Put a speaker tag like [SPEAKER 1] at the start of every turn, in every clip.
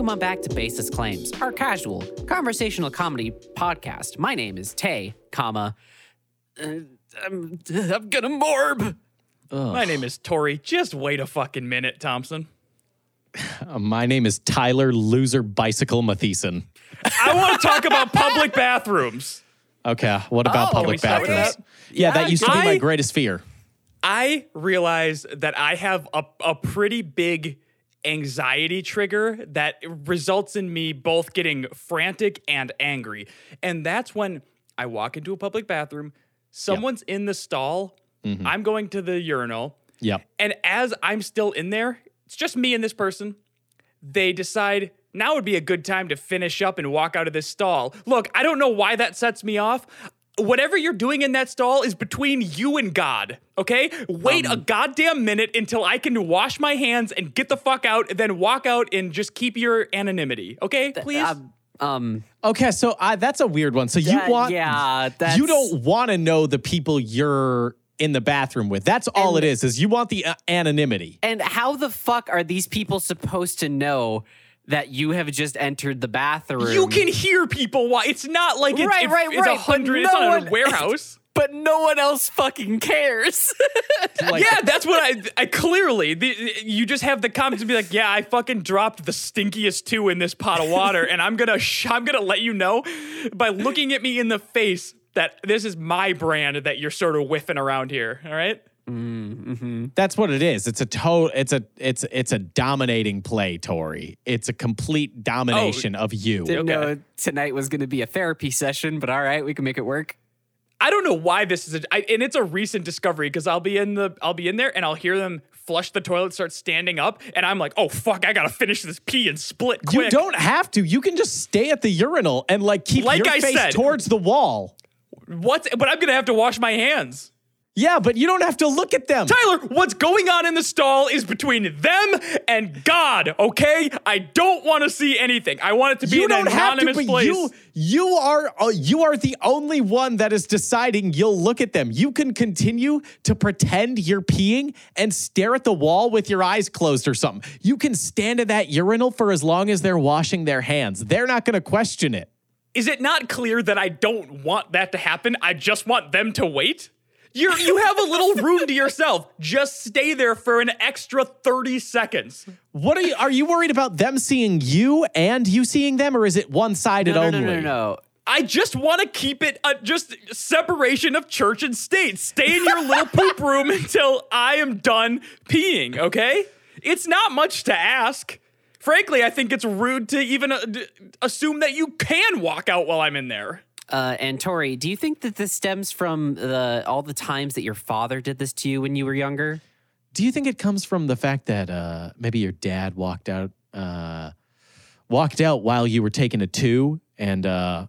[SPEAKER 1] welcome on back to Basis Claims, our casual conversational comedy podcast. My name is Tay, comma. Uh, I'm, I'm gonna morb.
[SPEAKER 2] My name is Tori. Just wait a fucking minute, Thompson.
[SPEAKER 3] Uh, my name is Tyler Loser Bicycle Matheson.
[SPEAKER 2] I want to talk about public bathrooms.
[SPEAKER 3] Okay, what about
[SPEAKER 1] Oh,
[SPEAKER 2] Can we
[SPEAKER 3] public
[SPEAKER 2] start with
[SPEAKER 3] bathrooms?
[SPEAKER 2] that?
[SPEAKER 3] Yeah, that used to be my greatest fear.
[SPEAKER 2] I realize that I have a, a pretty big anxiety trigger that results in me both getting frantic and angry. And that's when I walk into a public bathroom, someone's in the stall, mm-hmm. I'm going to the urinal,
[SPEAKER 3] Yeah.
[SPEAKER 2] and as I'm still in there, it's just me and this person. They decide now would be a good time to finish up and walk out of this stall. Look, I don't know why that sets me off. Whatever you're doing in that stall is between you and God, okay? Wait a goddamn minute until I can wash my hands and get the fuck out, and then walk out and just keep your anonymity, okay? Please?
[SPEAKER 1] Um, um,
[SPEAKER 3] Okay, so I, that's a weird one. So you
[SPEAKER 1] that-
[SPEAKER 3] want
[SPEAKER 1] yeah,
[SPEAKER 3] you don't want to know the people you're in the bathroom with. That's all
[SPEAKER 1] And-
[SPEAKER 3] it is. Is you want the uh, anonymity.
[SPEAKER 1] And how the fuck are these people supposed to know that you have just entered the bathroom?
[SPEAKER 2] you can hear people. Why? It's not like it's,
[SPEAKER 1] Right, right,
[SPEAKER 2] it's a
[SPEAKER 1] right, but
[SPEAKER 2] hundred. It's
[SPEAKER 1] no
[SPEAKER 2] not a warehouse.
[SPEAKER 1] but no one else fucking cares.
[SPEAKER 3] Like,
[SPEAKER 2] yeah, that's what I. I clearly the, you just have the comments and be like, yeah, I fucking dropped the stinkiest two in this pot of water, and I'm gonna sh- I'm gonna let you know by looking at me in the face that this is my brand that you're sort of whiffing around here. All right. Mm-hmm.
[SPEAKER 3] That's what it is. It's a to- it's a it's it's a dominating play, Tori. It's a complete domination oh, of you.
[SPEAKER 1] Didn't
[SPEAKER 2] Okay.
[SPEAKER 1] know tonight was going to be a therapy session, but all right, we can make it work.
[SPEAKER 2] I don't know why this is, a, I, and it's a recent discovery because I'll be in the, I'll be in there and I'll hear them flush the toilet, start standing up, and I'm like, oh fuck, I gotta finish this pee and split quick.
[SPEAKER 3] You don't have to. You can just stay at the urinal and like keep
[SPEAKER 2] Like
[SPEAKER 3] your
[SPEAKER 2] I
[SPEAKER 3] face
[SPEAKER 2] said.
[SPEAKER 3] towards the wall.
[SPEAKER 2] What? But I'm gonna have to wash my hands.
[SPEAKER 3] Yeah, but you don't have to look at them.
[SPEAKER 2] Tyler, what's going on in the stall is between them and God, okay? I don't want to see anything. I want it to be
[SPEAKER 3] you
[SPEAKER 2] an
[SPEAKER 3] don't have to,
[SPEAKER 2] anonymous
[SPEAKER 3] but
[SPEAKER 2] place.
[SPEAKER 3] you you are uh, you are the only one that is deciding you'll look at them. You can continue to pretend you're peeing and stare at the wall with your eyes closed or something. You can stand at that urinal for as long as they're washing their hands. They're not going to question it.
[SPEAKER 2] is it not clear that I don't want that to happen? I just want them to wait? You're, you have a little room to yourself. Just stay there for an extra 30 seconds.
[SPEAKER 3] What are you are you worried about them seeing you and you seeing them or is it one-sided
[SPEAKER 1] No, no,
[SPEAKER 3] only?
[SPEAKER 1] no, no, no.
[SPEAKER 2] I just want to keep it uh, just separation of church and state. Stay in your little poop room until I am done peeing, okay? It's not much to ask. Frankly, I think it's rude to even uh, d- assume that you can walk out while I'm in there.
[SPEAKER 1] Uh, and Tori, do you think that this stems from the all the times that your father did this to you when you were younger?
[SPEAKER 3] Do you think it comes from the fact that uh, maybe your dad walked out, uh, walked out while you were taking a two, and uh,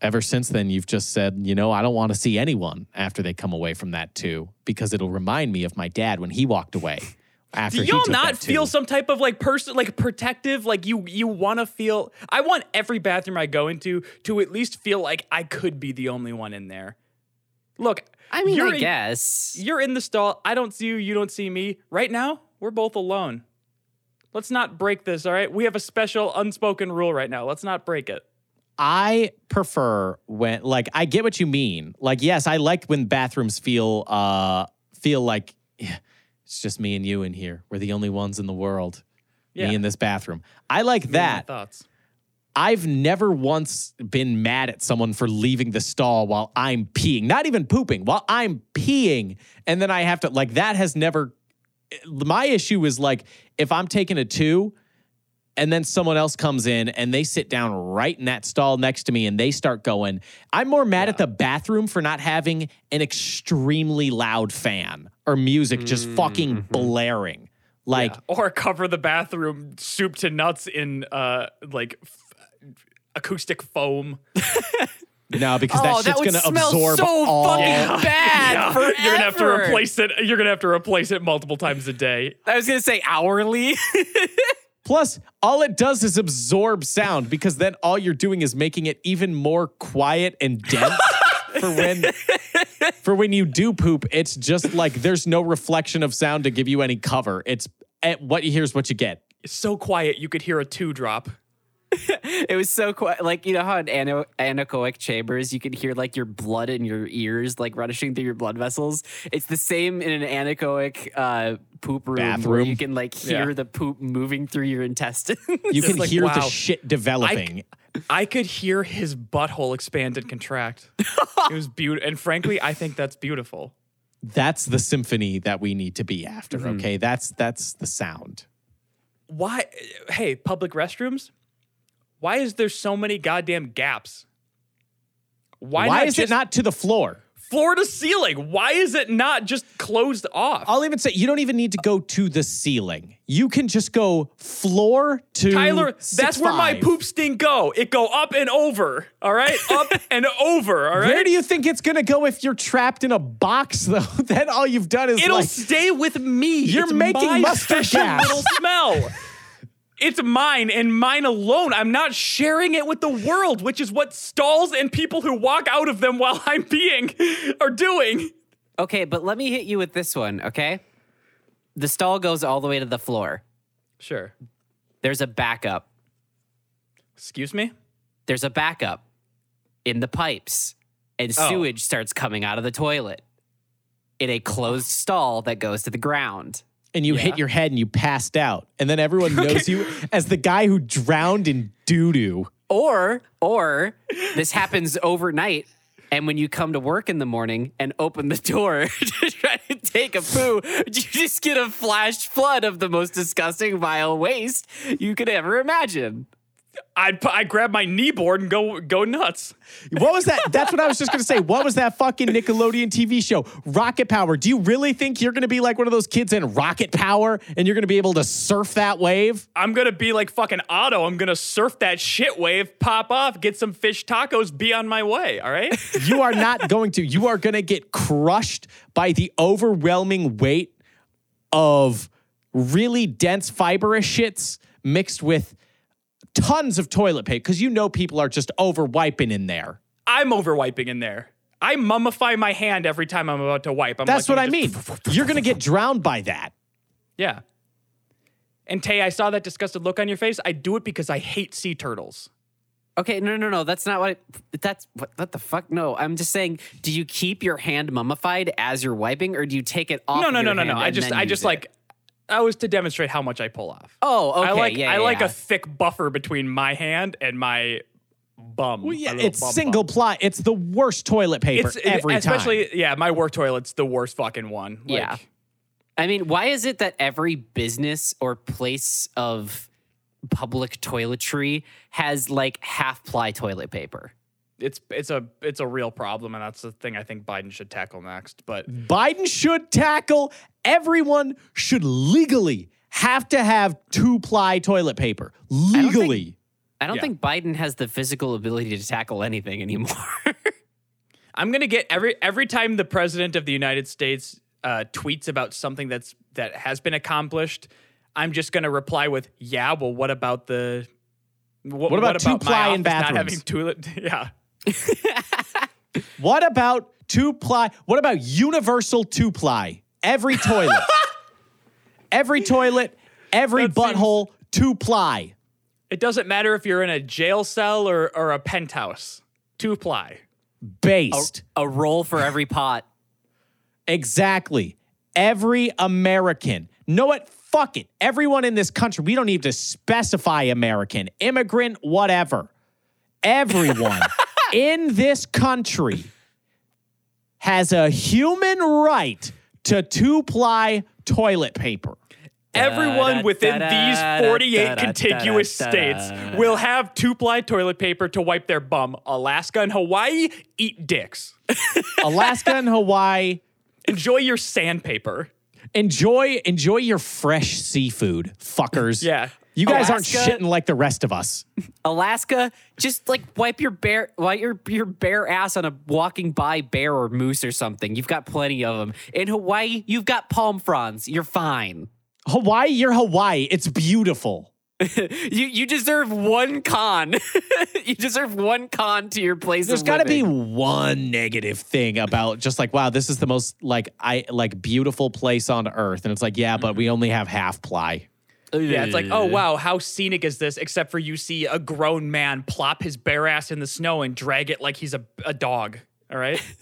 [SPEAKER 3] ever since then you've just said, you know, I don't want to see anyone after they come away from that two because it'll remind me of my dad when he walked away. After
[SPEAKER 2] Do y'all
[SPEAKER 3] took
[SPEAKER 2] not
[SPEAKER 3] that two.
[SPEAKER 2] feel some type of like person like protective? Like you you want to feel I want every bathroom I go into to at least feel like I could be the only one in there. Look,
[SPEAKER 1] I mean,
[SPEAKER 2] you're
[SPEAKER 1] I
[SPEAKER 2] in-
[SPEAKER 1] guess.
[SPEAKER 2] You're in the stall. I don't see you. You don't see me. Right now, we're both alone. Let's not break this, all right? We have a special unspoken rule right now. Let's not break it.
[SPEAKER 3] I prefer when like I get what you mean. Like yes, I like when bathrooms feel uh feel like yeah, it's just me and you in here. We're the only ones in the world.
[SPEAKER 2] Yeah.
[SPEAKER 3] Me in this bathroom. I like that.
[SPEAKER 2] Thoughts.
[SPEAKER 3] I've never once been mad at someone for leaving the stall while I'm peeing, not even pooping, while I'm peeing. And then I have to, like, that has never, eh, my issue is like, if I'm taking a two and then someone else comes in and they sit down right in that stall next to me and they start going, I'm more mad at the bathroom for not having an extremely loud fan or music just fucking blaring. Like,
[SPEAKER 2] Or cover the bathroom soup to nuts in uh like f- acoustic foam.
[SPEAKER 3] no, because that
[SPEAKER 1] oh,
[SPEAKER 3] shit's
[SPEAKER 1] that
[SPEAKER 3] gonna
[SPEAKER 1] smell
[SPEAKER 3] absorb
[SPEAKER 1] so
[SPEAKER 3] all.
[SPEAKER 1] fucking
[SPEAKER 2] Yeah.
[SPEAKER 1] bad.
[SPEAKER 2] Yeah,
[SPEAKER 1] Forever.
[SPEAKER 2] You're gonna have to replace it. You're gonna have to replace it multiple times a day.
[SPEAKER 1] I was gonna say hourly.
[SPEAKER 3] Plus, all it does is absorb sound because then all you're doing is making it even more quiet and dense for when for when you do poop. It's just like there's no reflection of sound to give you any cover. It's eh, what is what you get.
[SPEAKER 2] It's so quiet you could hear a two drop.
[SPEAKER 1] It was so quiet. Like, you know how in ano- anechoic chambers, you can hear like your blood in your ears, like rushing through your blood vessels. It's the same in an anechoic uh, poop room where
[SPEAKER 3] Bathroom.
[SPEAKER 1] you can like hear
[SPEAKER 2] Yeah.
[SPEAKER 1] the poop moving through your intestines.
[SPEAKER 3] You can
[SPEAKER 2] like,
[SPEAKER 3] hear the shit developing.
[SPEAKER 2] I could hear his butthole expand and contract. it was beautiful. And frankly, I think that's beautiful.
[SPEAKER 3] that's the symphony that we need to be after.
[SPEAKER 2] Mm-hmm.
[SPEAKER 3] Okay, that's that's the sound.
[SPEAKER 2] Why? Hey, public restrooms. Why is there so many goddamn gaps? Why,
[SPEAKER 3] Why, is
[SPEAKER 2] just
[SPEAKER 3] it not to the floor?
[SPEAKER 2] floor to ceiling? Why is it not just closed off?
[SPEAKER 3] I'll even say you don't even need to go to the ceiling. You can just go floor to
[SPEAKER 2] Tyler,
[SPEAKER 3] six,
[SPEAKER 2] that's where my
[SPEAKER 3] five.
[SPEAKER 2] poop stink go. It go up and over. All right, up and over. All right.
[SPEAKER 3] Where do you think it's gonna go if you're trapped in a box though? then all you've done is
[SPEAKER 2] It'll
[SPEAKER 3] like
[SPEAKER 2] stay with me.
[SPEAKER 3] You're
[SPEAKER 2] It's
[SPEAKER 3] making mustard gas.
[SPEAKER 2] smell. It's mine and mine alone. I'm not sharing it with the world, which is what stalls and people who walk out of them while I'm being are doing.
[SPEAKER 1] okay, but let me hit you with this one, okay? The stall goes all the way to the floor.
[SPEAKER 2] Sure.
[SPEAKER 1] There's a backup.
[SPEAKER 2] Excuse me?
[SPEAKER 1] There's a backup in the pipes, and
[SPEAKER 2] Oh.
[SPEAKER 1] sewage starts coming out of the toilet in a closed stall that goes to the ground.
[SPEAKER 3] And you hit your head and you passed out, and then everyone knows you as the guy who drowned in doo doo.
[SPEAKER 1] Or, or this happens overnight. And when you come to work in the morning and open the door to try to take a poo, you just get a flash flood of the most disgusting, vile waste you could ever imagine.
[SPEAKER 2] I'd, I'd grab my kneeboard and go go nuts.
[SPEAKER 3] What was that? That's what I was just gonna say. What was that fucking Nickelodeon TV show? Rocket Power. Do you really think you're gonna be like one of those kids in Rocket Power and you're gonna be able to surf that wave?
[SPEAKER 2] I'm gonna be like fucking Otto. I'm gonna surf that shit wave, pop off, get some fish tacos, be on my way. All right.
[SPEAKER 3] You are not going to. You are gonna get crushed by the overwhelming weight of really dense fibrous shits mixed with tons of toilet paper because you know people are just over wiping in there.
[SPEAKER 2] I'm over wiping in there. I mummify my hand every time I'm about to wipe. I'm
[SPEAKER 3] That's
[SPEAKER 2] like,
[SPEAKER 3] what I
[SPEAKER 2] gonna
[SPEAKER 3] mean. You're gonna get drowned by that.
[SPEAKER 2] Yeah. And Tay, I saw that disgusted look on your face. I do it because I hate sea turtles.
[SPEAKER 1] Okay, no, no, no. That's not what. I, that's what, what the fuck. No, I'm just saying. Do you keep your hand mummified as you're wiping, or do you take it off?
[SPEAKER 2] No, no, no,
[SPEAKER 1] your
[SPEAKER 2] no, no.
[SPEAKER 1] hand
[SPEAKER 2] I just, I just
[SPEAKER 1] it?
[SPEAKER 2] like, I was to demonstrate how much I pull off.
[SPEAKER 1] Oh, okay.
[SPEAKER 2] I like,
[SPEAKER 1] yeah,
[SPEAKER 2] I
[SPEAKER 1] yeah,
[SPEAKER 2] like a thick buffer between my hand and my bum.
[SPEAKER 3] Well, yeah, it's
[SPEAKER 2] bum
[SPEAKER 3] single
[SPEAKER 2] bump.
[SPEAKER 3] ply. It's the worst toilet paper
[SPEAKER 2] It's
[SPEAKER 3] every
[SPEAKER 2] especially,
[SPEAKER 3] time.
[SPEAKER 2] yeah. My work toilet's the worst fucking one. Like,
[SPEAKER 1] Yeah. I mean, why is it that every business or place of public toiletry has like half ply toilet paper?
[SPEAKER 2] It's it's a it's a real problem, and that's the thing I think Biden should tackle next. But
[SPEAKER 3] Biden should tackle everyone should legally have to have two ply toilet paper.
[SPEAKER 1] don't think-
[SPEAKER 3] Legally.
[SPEAKER 1] I don't
[SPEAKER 2] Yeah.
[SPEAKER 1] think Biden has the physical ability to tackle anything anymore.
[SPEAKER 2] I'm gonna get every every time the president of the United States uh, tweets about something that's that has been accomplished. I'm just gonna reply with, "Yeah, well, what about the what,
[SPEAKER 3] What about
[SPEAKER 2] my
[SPEAKER 3] two-ply in
[SPEAKER 2] office not
[SPEAKER 3] bathrooms?
[SPEAKER 2] having toilet? Yeah,
[SPEAKER 3] What about two ply? What about universal two ply? Every toilet. every toilet, every
[SPEAKER 2] That seems-
[SPEAKER 3] butthole, two ply.
[SPEAKER 2] it doesn't matter if you're in a jail cell or or a penthouse. Two ply.
[SPEAKER 3] Based.
[SPEAKER 1] a roll for every pot.
[SPEAKER 3] Exactly. Every American. Know what? Fuck it. Everyone in this country, we don't need to specify American, immigrant, whatever. Everyone in this country has a human right to two ply toilet paper.
[SPEAKER 2] Everyone within these 48 contiguous states will have two ply toilet paper to wipe their bum. Alaska and Hawaii, eat dicks.
[SPEAKER 3] Alaska and Hawaii,
[SPEAKER 2] Enjoy your sandpaper.
[SPEAKER 3] enjoy enjoy your fresh seafood, fuckers.
[SPEAKER 2] Yeah.
[SPEAKER 3] You guys
[SPEAKER 1] Alaska-
[SPEAKER 3] aren't shitting like the rest of us.
[SPEAKER 1] Alaska, just like wipe your bare, wipe your your bare ass on a walking by bear or moose or something. You've got plenty of them. In Hawaii, you've got palm fronds. You're fine.
[SPEAKER 3] Hawaii, you're Hawaii. It's beautiful.
[SPEAKER 1] You you deserve one con. you deserve one con to your place.
[SPEAKER 3] There's got to be one negative thing about just like wow, this is the most like I like beautiful place on earth, and it's like yeah, but we only have half ply.
[SPEAKER 2] Yeah, it's like, oh wow, how scenic is this? Except for you see a grown man plop his bare ass in the snow and drag it like he's a, a dog. All right.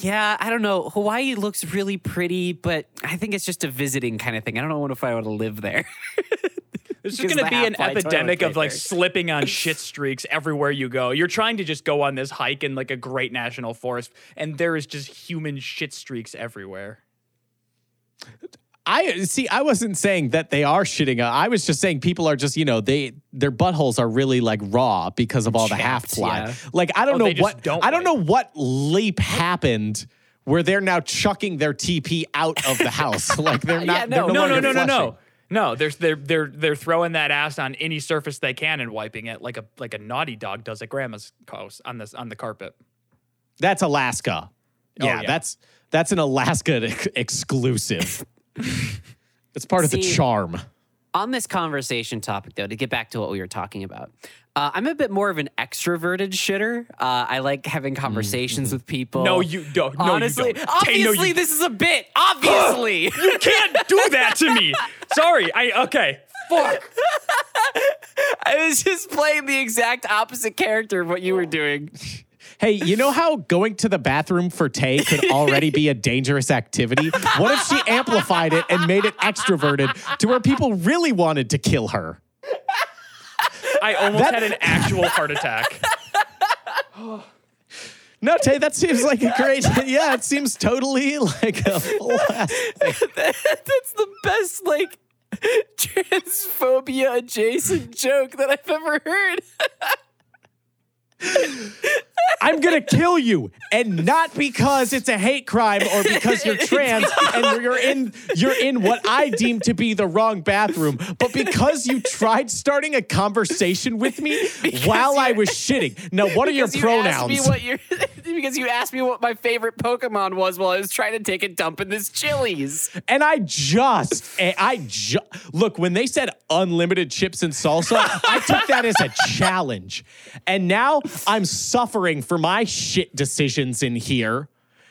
[SPEAKER 1] Yeah, I don't know. Hawaii looks really pretty, but I think it's just a visiting kind of thing. I don't know if I want to live there.
[SPEAKER 2] There's just going to be an epidemic of like slipping on shit streaks everywhere you go. You're trying to just go on this hike in like a great national forest, and there is just human shit streaks everywhere.
[SPEAKER 3] I see. I wasn't saying that they are shitting. uh, I was just saying people are just, you know, they their buttholes are really like raw because of all the half ply.
[SPEAKER 1] yeah.
[SPEAKER 3] Like I don't
[SPEAKER 2] Oh,
[SPEAKER 3] know what
[SPEAKER 2] don't
[SPEAKER 3] I don't
[SPEAKER 2] wipe.
[SPEAKER 3] know what leap happened where they're now chucking their TP out of the house. like they're not.
[SPEAKER 1] no.
[SPEAKER 3] they're
[SPEAKER 2] No, no,
[SPEAKER 3] longer
[SPEAKER 2] no, no, no. No, they're they're they're they're throwing that ass on any surface they can and wiping it like a like a naughty dog does at grandma's house on this on the carpet.
[SPEAKER 3] That's Alaska. Yeah,
[SPEAKER 2] yeah.
[SPEAKER 3] that's that's an Alaska ex- exclusive. It's part of the charm.
[SPEAKER 1] On this conversation topic, though, to get back to what we were talking about, uh, I'm a bit more of an extroverted shitter. Uh, I like having conversations with people.
[SPEAKER 2] No, you don't. No,
[SPEAKER 1] Honestly,
[SPEAKER 2] you don't. Tay, no,
[SPEAKER 1] obviously,
[SPEAKER 2] you-
[SPEAKER 1] this is a bit. Obviously.
[SPEAKER 2] You can't do that to me. Sorry. I okay. Fuck.
[SPEAKER 1] I was just playing the exact opposite character of what you were doing.
[SPEAKER 3] Hey, you know how going to the bathroom for Tay could already be a dangerous activity? What if she amplified it and made it extroverted to where people really wanted to kill her?
[SPEAKER 2] I almost
[SPEAKER 3] That-
[SPEAKER 2] had an actual heart attack.
[SPEAKER 3] No, Tay, that seems like a great. Yeah, it seems totally like a blast.
[SPEAKER 1] That's the best, like, transphobia adjacent joke that I've ever heard.
[SPEAKER 3] I'm gonna kill you, and not because it's a hate crime or because you're trans and you're in you're in what I deem to be the wrong bathroom, but because you tried starting a conversation with me while I was shitting. Now, what are your
[SPEAKER 1] Because you asked
[SPEAKER 3] pronouns?
[SPEAKER 1] me what your because you asked me what my favorite Pokemon was while I was trying to take a dump in this Chili's.
[SPEAKER 3] And I just, eh, I ju- look when they said unlimited chips and salsa, I took that as a challenge, and now I'm suffering for my shit decisions in here.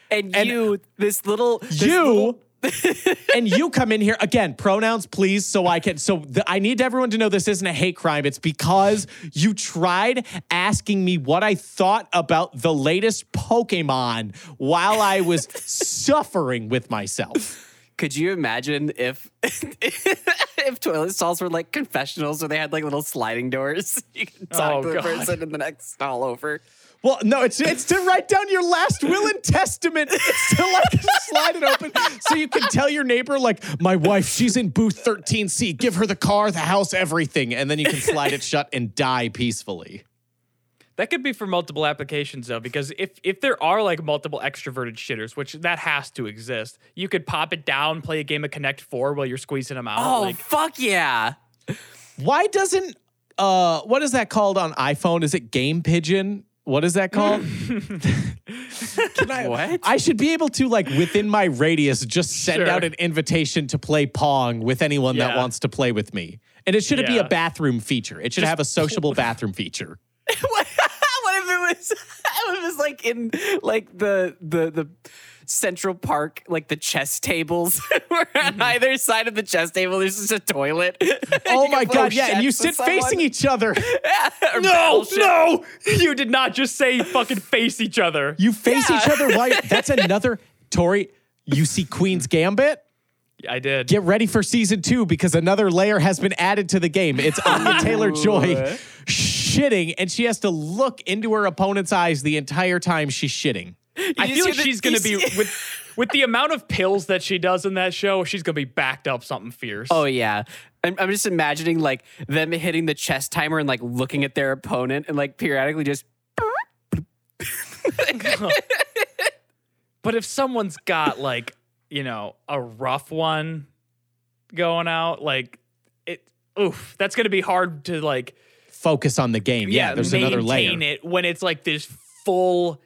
[SPEAKER 1] And,
[SPEAKER 3] And-
[SPEAKER 1] you, this little this
[SPEAKER 3] you
[SPEAKER 1] little-
[SPEAKER 3] and you come in here again pronouns please so i can so the, i need everyone to know this isn't a hate crime it's because you tried asking me what i thought about the latest pokemon while i was suffering with myself
[SPEAKER 1] Could you imagine if if toilet stalls were like confessionals where they had like little sliding doors? You could talk
[SPEAKER 2] Oh,
[SPEAKER 1] to the
[SPEAKER 2] God.
[SPEAKER 1] person in the next stall over.
[SPEAKER 3] Well no it's it's to write down your last will and testament it's to like slide it open so you can tell your neighbor like my wife she's in booth 13c give her the car the house everything and then you can slide it shut and die peacefully
[SPEAKER 2] That could be for multiple applications though, because if if there are like multiple extroverted shitters, which that has to exist, you could pop it down, play a game of Connect Four while you're squeezing them out.
[SPEAKER 1] Oh
[SPEAKER 2] like,
[SPEAKER 1] fuck yeah!
[SPEAKER 3] Why doesn't uh what is that called on iPhone? Is it Game Pigeon? What is that called? Can I,
[SPEAKER 1] What?
[SPEAKER 3] I should be able to like within my radius just send
[SPEAKER 2] Sure.
[SPEAKER 3] out an invitation to play Pong with anyone that wants to play with me. And it shouldn't be a bathroom feature. It should
[SPEAKER 2] Just
[SPEAKER 3] have a sociable bathroom feature.
[SPEAKER 1] what, what if it was? What if it was like in like the the the Central Park, like the chess tables, where on mm-hmm. either side of the chess table there's just a toilet.
[SPEAKER 3] Oh my god, yeah, and you sit facing each other.
[SPEAKER 2] no, no, you did not just say fucking face each other.
[SPEAKER 3] You face
[SPEAKER 1] Yeah.
[SPEAKER 3] each other while that's another Tori, you see Queen's Gambit?
[SPEAKER 2] I did.
[SPEAKER 3] Get ready for season two because another layer has been added to the game. It's Anya Taylor Joy shitting, and she has to look into her opponent's eyes the entire time she's shitting.
[SPEAKER 2] I feel like she's gonna be with with the amount of pills that she does in that show. She's gonna be backed up something fierce.
[SPEAKER 1] Oh yeah, I'm, I'm just imagining like them hitting the chess timer and like looking at their opponent and like periodically just.
[SPEAKER 2] But if someone's got like, you know, a rough one going out, like it oof, that's gonna be hard to like
[SPEAKER 3] Focus on the game. Yeah, there's another layer.
[SPEAKER 2] maintain it when it's like this full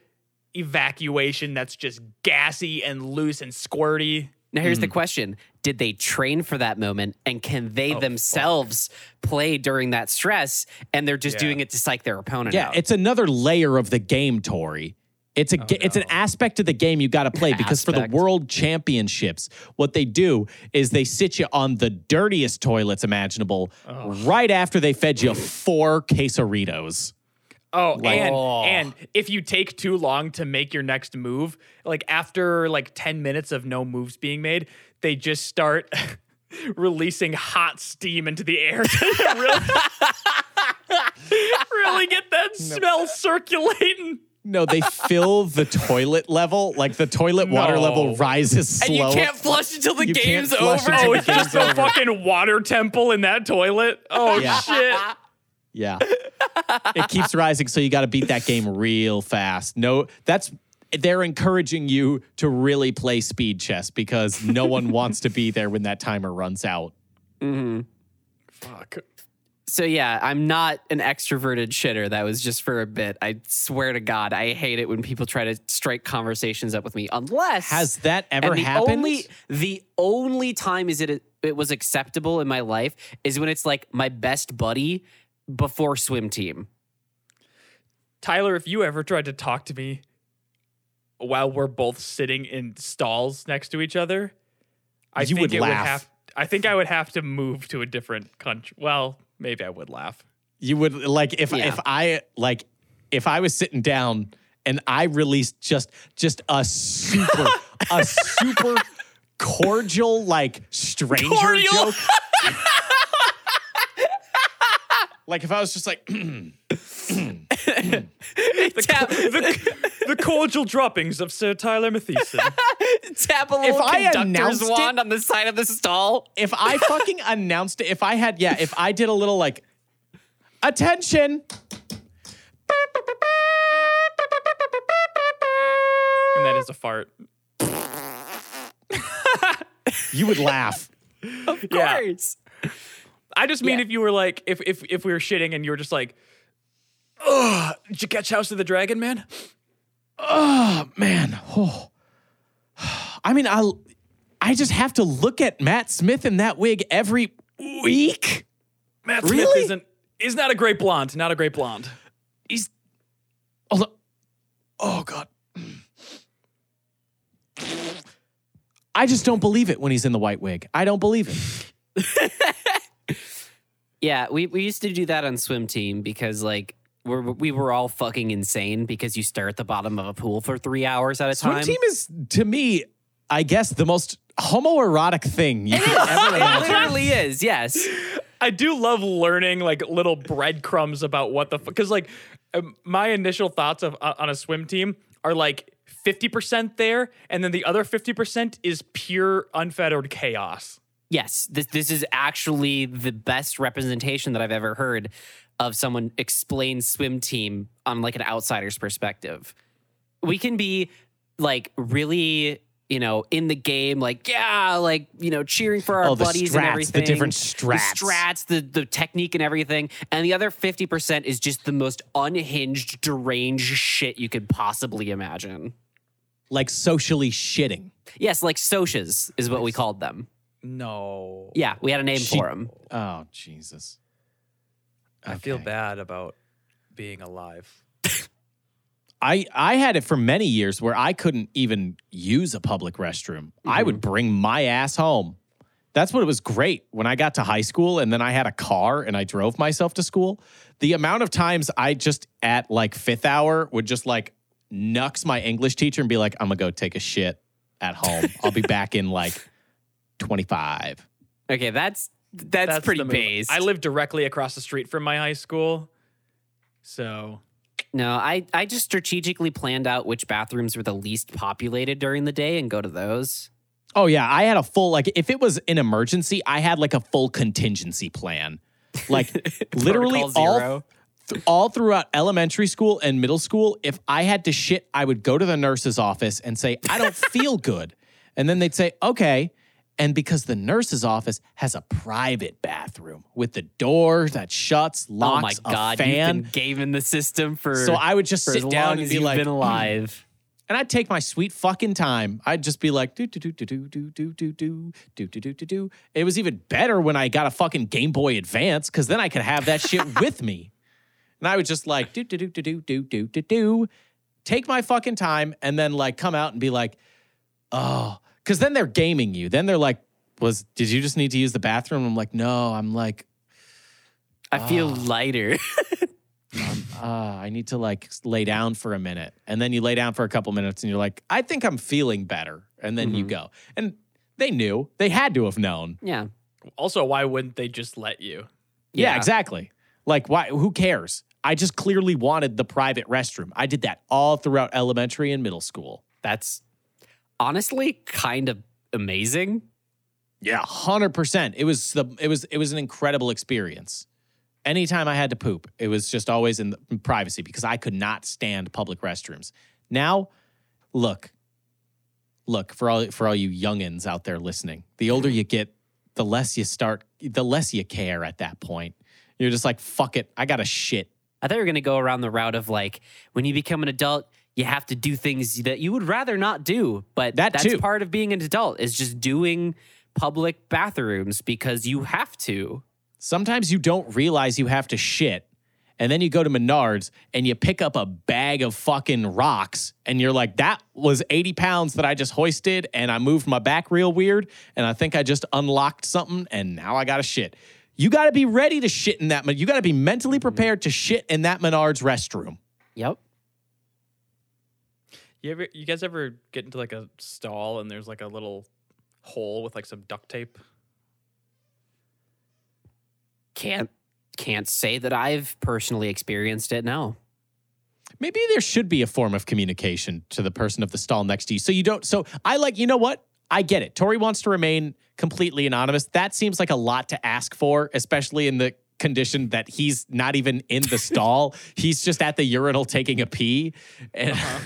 [SPEAKER 2] evacuation that's just gassy and loose and squirty.
[SPEAKER 1] Now here's the hmm. question: Did they train for that moment, and can they oh, themselves play during that stress? And they're just
[SPEAKER 2] Yeah.
[SPEAKER 1] doing it to psych their opponent
[SPEAKER 3] Yeah,
[SPEAKER 1] out.
[SPEAKER 3] it's another layer of the game, Tori. It's a oh, ga- it's an aspect of the game you got to play because for the world championships, what they do is they sit you on the dirtiest toilets imaginable oh. right after they fed you four quesaritos.
[SPEAKER 2] Oh, and
[SPEAKER 1] Oh.
[SPEAKER 2] and if you take too long to make your next move, like after like 10 minutes of no moves being made, they just start releasing hot steam into the air really, really get that smell circulating.
[SPEAKER 3] No, they fill the toilet level, like the toilet water level rises slow.
[SPEAKER 1] And you can't flush until the
[SPEAKER 3] You
[SPEAKER 1] game's over.
[SPEAKER 3] until
[SPEAKER 2] Oh, it's just a fucking water temple in that toilet. Oh
[SPEAKER 3] Yeah.
[SPEAKER 2] shit.
[SPEAKER 3] Yeah. it keeps rising, so you got to beat that game real fast. No, that's they're encouraging you to really play speed chess because no one wants to be there when that timer runs out. Mm-hmm.
[SPEAKER 2] Fuck.
[SPEAKER 1] So yeah, I'm not an extroverted shitter. That was just for a bit. I swear to God, I hate it when people try to strike conversations up with me. Unless
[SPEAKER 3] Has that ever
[SPEAKER 1] and the
[SPEAKER 3] happened?
[SPEAKER 1] Only the only time is it it was acceptable in my life is when it's like my best buddy before swim team.
[SPEAKER 2] Tyler, if you ever tried to talk to me while we're both sitting in stalls next to each other, I
[SPEAKER 3] You
[SPEAKER 2] think
[SPEAKER 3] would
[SPEAKER 2] it
[SPEAKER 3] laugh.
[SPEAKER 2] would have I think I would have to move to a different country. Well, maybe I would laugh.
[SPEAKER 3] You would like if
[SPEAKER 1] Yeah.
[SPEAKER 3] if I like if I was sitting down and I released just just a super a super cordial like stranger
[SPEAKER 1] Cordial.
[SPEAKER 3] joke. like if I was just like
[SPEAKER 1] Tap,
[SPEAKER 2] the, the cordial droppings of Sir Tyler Mathieson.
[SPEAKER 1] tap a little
[SPEAKER 3] I
[SPEAKER 1] conductor's
[SPEAKER 3] announced it-
[SPEAKER 1] wand on the side of the stall.
[SPEAKER 3] if I fucking announced it, if I had, yeah, if I did a little like, attention.
[SPEAKER 2] and that is a fart.
[SPEAKER 3] You would laugh.
[SPEAKER 1] Of
[SPEAKER 2] Yeah. I just mean
[SPEAKER 1] Yeah.
[SPEAKER 2] if you were like if if if we were shitting and you were just like, oh, did you catch House of the Dragon, man?"
[SPEAKER 3] Oh man. Oh. I mean, I I just have to look at Matt Smith in that wig every week.
[SPEAKER 2] Matt Smith
[SPEAKER 3] Really?
[SPEAKER 2] isn't is not a great blonde. Not a great blonde.
[SPEAKER 3] He's oh, oh god. I just don't believe it when he's in the white wig. I don't believe it.
[SPEAKER 1] Yeah, we, we used to do that on swim team because like we're, we were all fucking insane because you stare at the bottom of a pool for three hours at a
[SPEAKER 3] Swim
[SPEAKER 1] time.
[SPEAKER 3] Swim team is to me, I guess, the most homoerotic thing you could ever
[SPEAKER 1] it
[SPEAKER 3] imagine.
[SPEAKER 1] literally is, yes.
[SPEAKER 2] I do love learning like little breadcrumbs about what the fuck. because like um, my initial thoughts of uh, on a swim team are like fifty percent there, and then the other fifty percent is pure unfettered chaos.
[SPEAKER 1] Yes, this this is actually the best representation that I've ever heard of someone explain swim team on like an outsider's perspective. We can be like really, you know, in the game, like yeah, like you know, cheering for our
[SPEAKER 3] Oh,
[SPEAKER 1] buddies
[SPEAKER 3] strats,
[SPEAKER 1] and
[SPEAKER 3] the
[SPEAKER 1] everything.
[SPEAKER 3] different
[SPEAKER 1] the
[SPEAKER 3] strats.
[SPEAKER 1] strats, the the technique and everything, and the other fifty percent is just the most unhinged, deranged shit you could possibly imagine.
[SPEAKER 3] Like socially shitting.
[SPEAKER 1] Yes, like socias is what we called them.
[SPEAKER 2] No,
[SPEAKER 1] Yeah, we had a name
[SPEAKER 3] She-
[SPEAKER 1] for them.
[SPEAKER 3] Oh Jesus.
[SPEAKER 2] I feel bad about being alive.
[SPEAKER 3] I I had it for many years where I couldn't even use a public restroom. I would mm-hmm. bring my ass home. That's what it was great when I got to high school and then I had a car and I drove myself to school. The amount of times I just at like fifth hour would just like nux my English teacher and be like, I'm gonna go take a shit at home. I'll be back in like 25.
[SPEAKER 1] Okay, that's that's, pretty
[SPEAKER 2] the
[SPEAKER 1] base.
[SPEAKER 2] I live directly across the street from my high school, so
[SPEAKER 1] no, I I just strategically planned out which bathrooms were the least populated during the day and go to those.
[SPEAKER 3] Oh yeah, I had a full like if it was an emergency, I had like a full contingency plan. Like literally all th- all throughout elementary school and middle school, if I had to shit, I would go to the nurse's office and say, "I don't feel good." And then they'd say, "Okay." And because the nurse's office has a private bathroom with the door that shuts, locks,
[SPEAKER 1] Oh my god,
[SPEAKER 3] a fan.
[SPEAKER 1] you've been gaming the system for
[SPEAKER 3] so I would just sit down and be like, "Hmm."
[SPEAKER 1] been alive.
[SPEAKER 3] and I'd take my sweet fucking time. I'd just be like, do do do do do do do do do do do do do do. It was even better when I got a fucking Game Boy Advance because then I could have that shit with me. And I would just like do do do do do do do do do take my fucking time and then like come out and be like, oh, because then they're gaming you. Then they're like, was did you just need to use the bathroom? I'm like, no, I'm like,
[SPEAKER 1] I feel
[SPEAKER 3] Ah.
[SPEAKER 1] lighter.
[SPEAKER 3] uh, I need to like lay down for a minute. And then you lay down for a couple minutes and you're like, I think I'm feeling better. And then you
[SPEAKER 1] Mhm.
[SPEAKER 3] go. And they knew. They had to have known.
[SPEAKER 1] yeah.
[SPEAKER 2] Also, why wouldn't they just let you?
[SPEAKER 3] Yeah,
[SPEAKER 1] Yeah.
[SPEAKER 3] exactly. Like, why? Who cares? I just clearly wanted the private restroom. I did that all throughout elementary and middle school.
[SPEAKER 1] That's honestly kind of amazing.
[SPEAKER 3] Yeah, hundred percent. It was the it was it was an incredible experience. Anytime I had to poop, it was just always in, the, in privacy because I could not stand public restrooms. Now, look, look for all for all you youngins out there listening. The older you get, the less you start, the less you care. At that point, you're just like, fuck it, I got to shit.
[SPEAKER 1] I thought you were going to go around the route of like when you become an adult, you have to do things that you would rather not do. But
[SPEAKER 3] That
[SPEAKER 1] that's
[SPEAKER 3] too.
[SPEAKER 1] part of being an adult is just doing public bathrooms because you have to.
[SPEAKER 3] Sometimes you don't realize you have to shit. And then you go to Menards and you pick up a bag of fucking rocks and you're like, that was 80 pounds that I just hoisted and I moved my back real weird. And I think I just unlocked something and now I got to shit. You got to be ready to shit in that. You got to be mentally mm-hmm. prepared to shit in that Menards restroom.
[SPEAKER 1] Yep.
[SPEAKER 2] You ever, you guys ever get into like a stall and there's like a little hole with like some duct tape?
[SPEAKER 1] Can't can't say that I've personally experienced it. No.
[SPEAKER 3] Maybe there should be a form of communication to the person of the stall next to you. So you don't. So I like, you know what? I get it. Tori wants to remain completely anonymous. That seems like a lot to ask for, especially in the condition that he's not even in the stall. He's just at the urinal taking a pee. And, uh-huh.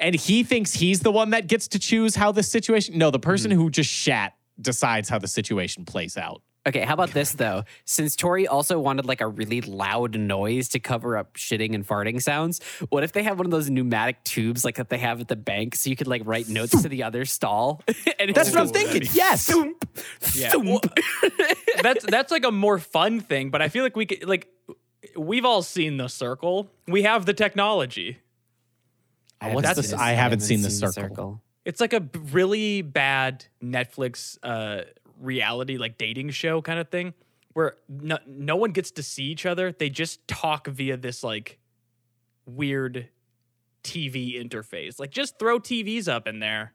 [SPEAKER 3] and he thinks he's the one that gets to choose how the situation. No, the person hmm. who just shat decides how the situation plays out.
[SPEAKER 1] Okay, how about this though? Since Tori also wanted like a really loud noise to cover up shitting and farting sounds, what if they have one of those pneumatic tubes like that they have at the bank so you could like write notes to the other stall? and
[SPEAKER 3] That's what I'm thinking. Yes.
[SPEAKER 1] thump,
[SPEAKER 2] Yeah.
[SPEAKER 1] thump.
[SPEAKER 2] that's that's like a more fun thing, but I feel like we could like we've all seen the circle. We have the technology.
[SPEAKER 3] What's
[SPEAKER 2] That's-
[SPEAKER 3] this? I haven't seen the circle.
[SPEAKER 2] It's like a really bad Netflix uh, reality, like dating show kind of thing, where no, no one gets to see each other. They just talk via this like weird TV interface. Like, just throw TVs up in there,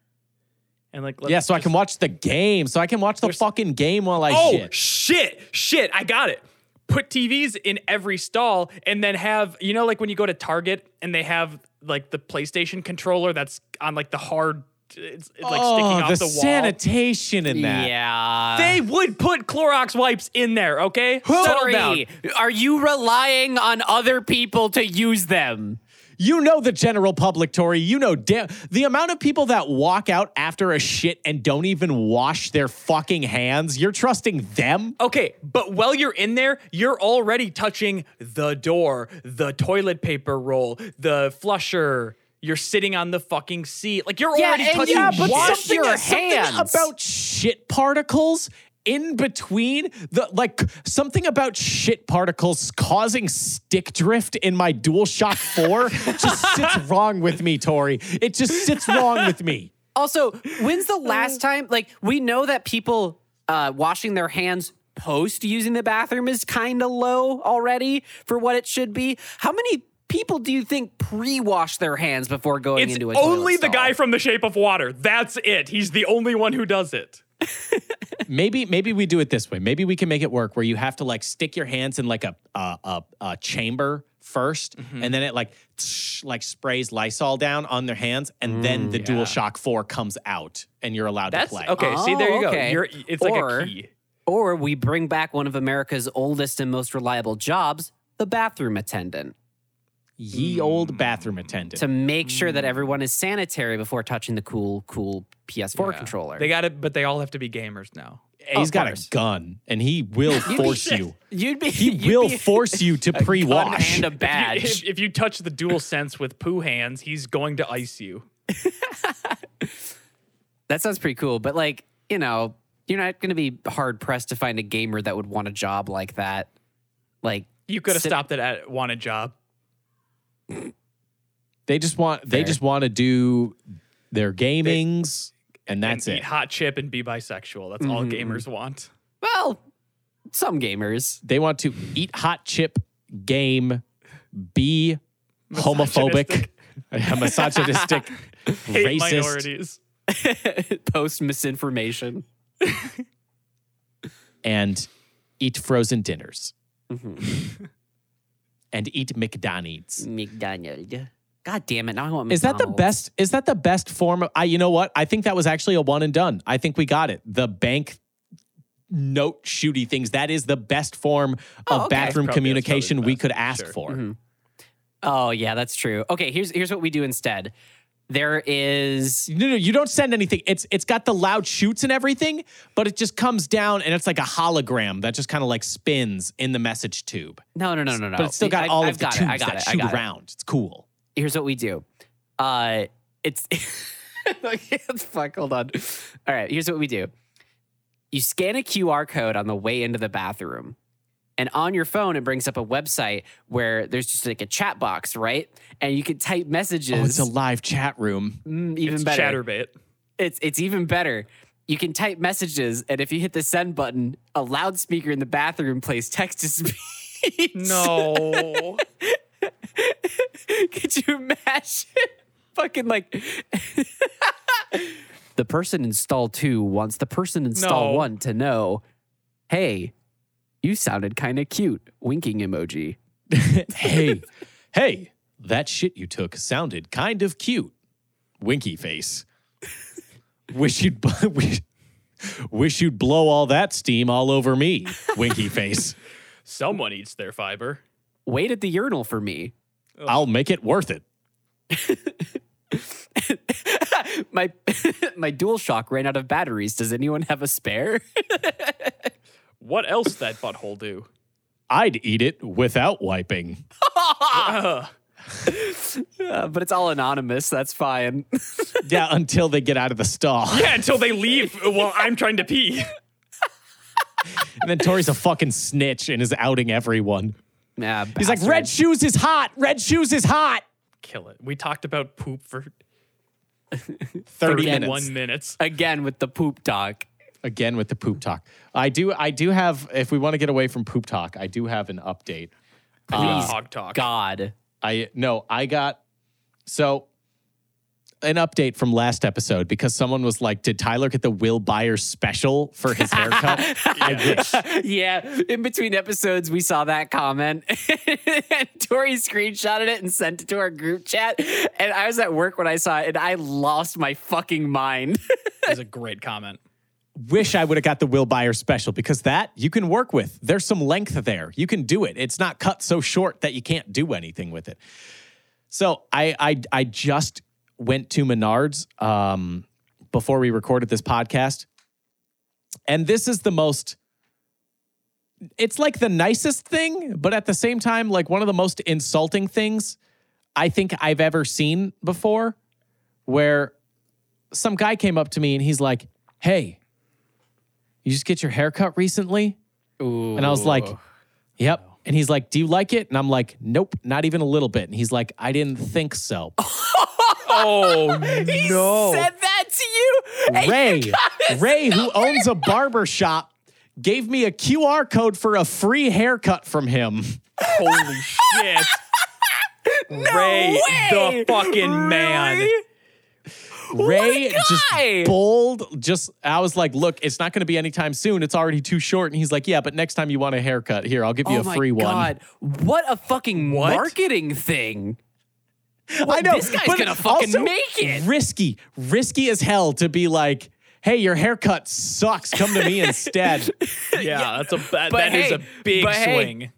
[SPEAKER 2] and like, let's
[SPEAKER 3] Yeah, so I can watch the game. So I can watch the
[SPEAKER 2] There's-
[SPEAKER 3] fucking game while I
[SPEAKER 2] Oh
[SPEAKER 3] shit.
[SPEAKER 2] shit, shit! I got it. Put TVs in every stall, and then have you know, like when you go to Target and they have like the PlayStation controller that's on like the hard, it's, it's like sticking
[SPEAKER 3] oh,
[SPEAKER 2] off
[SPEAKER 3] the,
[SPEAKER 2] the, wall.
[SPEAKER 3] sanitation in that.
[SPEAKER 1] Yeah.
[SPEAKER 2] They would put Clorox wipes in there, okay? Settle down.
[SPEAKER 1] Are you relying on other people to use them?
[SPEAKER 3] You know the general public, Tori. You know damn the amount of people that walk out after a shit and don't even wash their fucking hands. You're trusting them?
[SPEAKER 2] Okay, but while you're in there, you're already touching the door, the toilet paper roll, the flusher. You're sitting on the fucking seat. Like you're
[SPEAKER 1] Yeah,
[SPEAKER 2] already touching
[SPEAKER 1] yeah, but
[SPEAKER 2] wash
[SPEAKER 1] something- your
[SPEAKER 3] something about shit particles in between the like something about shit particles causing stick drift in my DualShock 4 just sits wrong with me, Tori. It just sits wrong with me.
[SPEAKER 1] Also, when's the last time? Like, we know that people uh, washing their hands post using the bathroom is kind of low already for what it should be. How many people do you think pre-wash their hands before going
[SPEAKER 2] It's
[SPEAKER 1] into a toilet
[SPEAKER 2] only the
[SPEAKER 1] stall?
[SPEAKER 2] guy from The Shape of Water. That's it. He's the only one who does it.
[SPEAKER 3] Maybe maybe we do it this way. Maybe we can make it work where you have to like stick your hands in like a a, a, a chamber 1st
[SPEAKER 2] Mm-hmm.
[SPEAKER 3] and then it like tsh, like sprays Lysol down on their hands, and then the DualShock 4 comes out, and you're allowed
[SPEAKER 2] Mm, That's
[SPEAKER 3] to play.
[SPEAKER 2] okay. see, there you
[SPEAKER 1] Oh,
[SPEAKER 2] go. You're, it's
[SPEAKER 1] Or-
[SPEAKER 2] like a key.
[SPEAKER 1] Or we bring back one of America's oldest and most reliable jobs, the bathroom attendant,
[SPEAKER 3] Ye old hmm. bathroom attendant.
[SPEAKER 1] to make sure that hmm. everyone is sanitary before touching the cool, cool PS4
[SPEAKER 2] Yeah.
[SPEAKER 1] controller.
[SPEAKER 2] They got it, but they all have to be gamers now.
[SPEAKER 3] He's
[SPEAKER 1] of
[SPEAKER 3] got
[SPEAKER 1] course.
[SPEAKER 3] a gun, and he will force you.
[SPEAKER 1] You'd be.
[SPEAKER 3] He
[SPEAKER 1] you'd
[SPEAKER 3] will
[SPEAKER 1] be
[SPEAKER 3] force you to
[SPEAKER 1] gun
[SPEAKER 3] pre-wash.
[SPEAKER 1] and a
[SPEAKER 2] If you,
[SPEAKER 1] badge.
[SPEAKER 2] if, if you touch the dual sense with poo hands, he's going to ice you.
[SPEAKER 1] That sounds pretty cool, but like, you know, you're not going to be hard pressed to find a gamer that would want a job like that. Like,
[SPEAKER 2] You could have
[SPEAKER 1] Sit-
[SPEAKER 2] stopped it at wanted job.
[SPEAKER 3] They just want they
[SPEAKER 1] Fair.
[SPEAKER 3] just want to do their gamings and that's
[SPEAKER 2] and
[SPEAKER 3] it.
[SPEAKER 2] Eat hot chip and be bisexual. That's all gamers want.
[SPEAKER 1] Well, some gamers.
[SPEAKER 3] They want to eat hot chip, game, be homophobic, misogynistic,
[SPEAKER 2] Hate
[SPEAKER 3] racist.
[SPEAKER 2] minorities.
[SPEAKER 1] post misinformation.
[SPEAKER 3] and eat frozen dinners
[SPEAKER 1] Mm-hmm.
[SPEAKER 3] And eat McDonald's.
[SPEAKER 1] McDonald. God damn it! Now I want.
[SPEAKER 3] Is that the best? Is that the best form of? I, you know what? I think that was actually a one and done. I think we got it. The bank note shooty things. That is the best form of
[SPEAKER 1] Oh, okay.
[SPEAKER 3] bathroom
[SPEAKER 2] probably-
[SPEAKER 3] communication we could ask
[SPEAKER 2] Sure.
[SPEAKER 3] for. Mm-hmm.
[SPEAKER 1] Oh yeah, that's true. Okay, here's here's what we do instead. There is
[SPEAKER 3] No, no, you don't send anything. It's it's got the loud shoots and everything, but it just comes down and it's like a hologram that just kind of like spins in the message tube.
[SPEAKER 1] no no no no no.
[SPEAKER 3] But it's still got
[SPEAKER 1] I-
[SPEAKER 3] all
[SPEAKER 1] I've
[SPEAKER 3] of the
[SPEAKER 1] got it,
[SPEAKER 3] tubes
[SPEAKER 1] I got
[SPEAKER 3] that
[SPEAKER 1] it, I
[SPEAKER 3] shoot
[SPEAKER 1] it.
[SPEAKER 3] around. It's cool.
[SPEAKER 1] Here's what we do. Uh, it's fuck. Hold on. All right. Here's what we do. You scan a QR code on the way into the bathroom. And on your phone, it brings up a website where there's just like a chat box, right? And you can type messages.
[SPEAKER 3] Oh, it's a live chat room.
[SPEAKER 1] Mm, even
[SPEAKER 2] It's
[SPEAKER 1] better.
[SPEAKER 2] Chaturbate.
[SPEAKER 1] It's it's even better. You can type messages, and if you hit the send button, a loudspeaker in the bathroom plays text to speech.
[SPEAKER 2] No.
[SPEAKER 1] Could you imagine? Fucking like the person install two wants the person install
[SPEAKER 2] No.
[SPEAKER 1] one to know, hey, you sounded kind of cute. Winking emoji.
[SPEAKER 3] hey, hey, that shit you took sounded kind of cute. Winky face. Wish you'd bu- wish, wish you'd blow all that steam all over me. Winky face.
[SPEAKER 2] Someone eats their fiber.
[SPEAKER 1] Wait at the urinal for me.
[SPEAKER 3] I'll make it worth it.
[SPEAKER 1] my my dual shock ran out of batteries. Does anyone have a spare?
[SPEAKER 2] What else that butthole do?
[SPEAKER 3] I'd eat it without wiping.
[SPEAKER 1] Uh, but it's all anonymous. That's fine.
[SPEAKER 3] Yeah, until they get out of the stall.
[SPEAKER 2] Yeah, until they leave while I'm trying to pee.
[SPEAKER 3] And then Tori's a fucking snitch and is outing everyone.
[SPEAKER 1] yeah,
[SPEAKER 3] He's like, Red shoes is hot. Red shoes is hot.
[SPEAKER 2] Kill it. We talked about poop for
[SPEAKER 3] 30
[SPEAKER 2] 31
[SPEAKER 3] minutes.
[SPEAKER 2] minutes.
[SPEAKER 1] again with the poop talk.
[SPEAKER 3] Again with the poop talk. I do I do have if we want to get away from poop talk, I do have an update.
[SPEAKER 2] Please. Uh, Hog talk.
[SPEAKER 1] God.
[SPEAKER 3] I no, I got so an update from last episode because someone was like, "Did Tyler get the Will Byers special for his haircut?" I wish.
[SPEAKER 1] yeah, in between episodes, we saw that comment. and Tori screenshotted it and sent it to our group chat. And I was at work when I saw it, and I lost my fucking mind.
[SPEAKER 2] it was a great comment.
[SPEAKER 3] Wish I would have got the Will Byers special because that you can work with. There's some length there. You can do it. It's not cut so short that you can't do anything with it. So I I I just went to Menards um, before we recorded this podcast, and this is the most. It's like the nicest thing, but at the same time, like one of the most insulting things I think I've ever seen before. Where some guy came up to me and he's like, "Hey, you just get your haircut recently?"
[SPEAKER 1] Ooh.
[SPEAKER 3] And I was like, Yep. And he's like, Do you like it? And I'm like, Nope, not even a little bit. And he's like, I didn't think so.
[SPEAKER 2] Oh
[SPEAKER 1] he
[SPEAKER 2] no.
[SPEAKER 1] said that to you?
[SPEAKER 3] Ray,
[SPEAKER 1] you
[SPEAKER 3] Ray,
[SPEAKER 1] his
[SPEAKER 3] who owns a barber shop, gave me a QR code for a free haircut from him.
[SPEAKER 2] Holy shit. Ray,
[SPEAKER 1] way.
[SPEAKER 2] the fucking man.
[SPEAKER 1] Really?
[SPEAKER 3] Oh
[SPEAKER 1] Ray
[SPEAKER 3] just bold, just I was like, look, it's not gonna be anytime soon. It's already too short. And he's like, Yeah, but next time you want a haircut, here, I'll give you
[SPEAKER 1] Oh
[SPEAKER 3] a
[SPEAKER 1] my
[SPEAKER 3] free one.
[SPEAKER 1] What a fucking
[SPEAKER 2] What?
[SPEAKER 1] marketing thing.
[SPEAKER 3] I know.
[SPEAKER 1] This guy's gonna fucking
[SPEAKER 3] also
[SPEAKER 1] make it.
[SPEAKER 3] Risky, risky as hell to be like, hey, your haircut sucks. Come to me instead.
[SPEAKER 2] Yeah, that's a that,
[SPEAKER 1] But
[SPEAKER 2] that is
[SPEAKER 1] hey,
[SPEAKER 2] a big
[SPEAKER 1] but hey,
[SPEAKER 2] swing.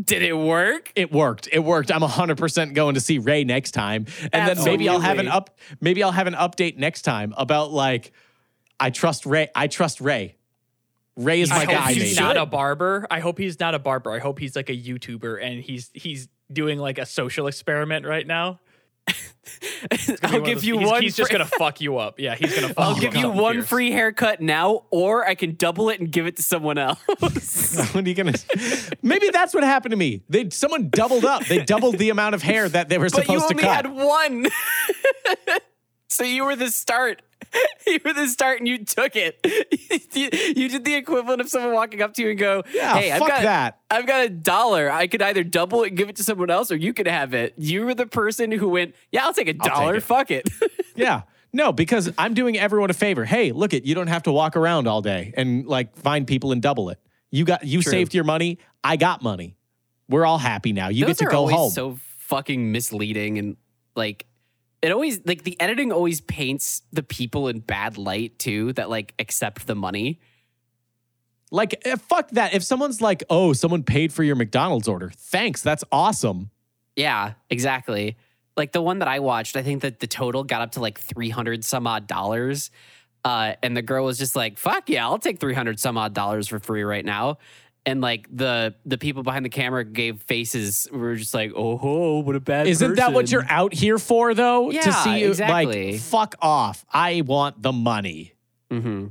[SPEAKER 1] Did it work?
[SPEAKER 3] It worked. It worked. I'm 100% going to see Ray next time. And then maybe I'll have an up maybe I'll have an update next time about like I trust Ray. I trust Ray. Ray is
[SPEAKER 2] I
[SPEAKER 3] my
[SPEAKER 2] hope
[SPEAKER 3] guy,
[SPEAKER 2] he's
[SPEAKER 3] maybe.
[SPEAKER 2] not a barber. I hope he's not a barber. I hope he's like a YouTuber and he's he's doing like a social experiment right now.
[SPEAKER 1] I'll give you
[SPEAKER 2] he's,
[SPEAKER 1] one.
[SPEAKER 2] He's just
[SPEAKER 1] free-
[SPEAKER 2] gonna fuck you up. Yeah, he's gonna. Fuck
[SPEAKER 1] I'll
[SPEAKER 2] you
[SPEAKER 1] give
[SPEAKER 2] up.
[SPEAKER 1] you one
[SPEAKER 2] fierce.
[SPEAKER 1] free haircut now, or I can double it and give it to someone else.
[SPEAKER 3] what are you gonna? Maybe that's what happened to me. They someone doubled up. They doubled the amount of hair that they were
[SPEAKER 1] but you
[SPEAKER 3] supposed to
[SPEAKER 1] only
[SPEAKER 3] cut.
[SPEAKER 1] had one. so you were the start. You were the start, and you took it. you, you did the equivalent of someone walking up to you and go,
[SPEAKER 3] Yeah,
[SPEAKER 1] "Hey, I've got
[SPEAKER 3] that.
[SPEAKER 1] I've got a dollar. I could either double it and give it to someone else, or you could have it." You were the person who went, "Yeah, I'll take a dollar.
[SPEAKER 3] it."
[SPEAKER 1] Fuck it."
[SPEAKER 3] Yeah. No, because I'm doing everyone a favor. Hey, look it, you don't have to walk around all day and like find people and double it. You got you
[SPEAKER 1] True.
[SPEAKER 3] saved your money. I got money. We're all happy now. You
[SPEAKER 1] Those
[SPEAKER 3] get to go home.
[SPEAKER 1] so fucking misleading and like it always like the editing always paints the people in bad light too that like accept the money.
[SPEAKER 3] like eh, fuck that. If someone's like, "Oh, someone paid for your McDonald's order." Thanks. That's awesome.
[SPEAKER 1] Yeah, exactly. Like the one that I watched, I think that the total got up to like 300 some odd dollars. Uh, and the girl was just like, fuck yeah, I'll take 300 some odd dollars for free right now. And like the the people behind the camera gave faces. We were just like, oh, what a bad.
[SPEAKER 3] Isn't that what you're out here for though? to
[SPEAKER 1] Yeah,
[SPEAKER 3] see you
[SPEAKER 1] exactly.
[SPEAKER 3] like fuck off. I want the money.
[SPEAKER 1] Mhm.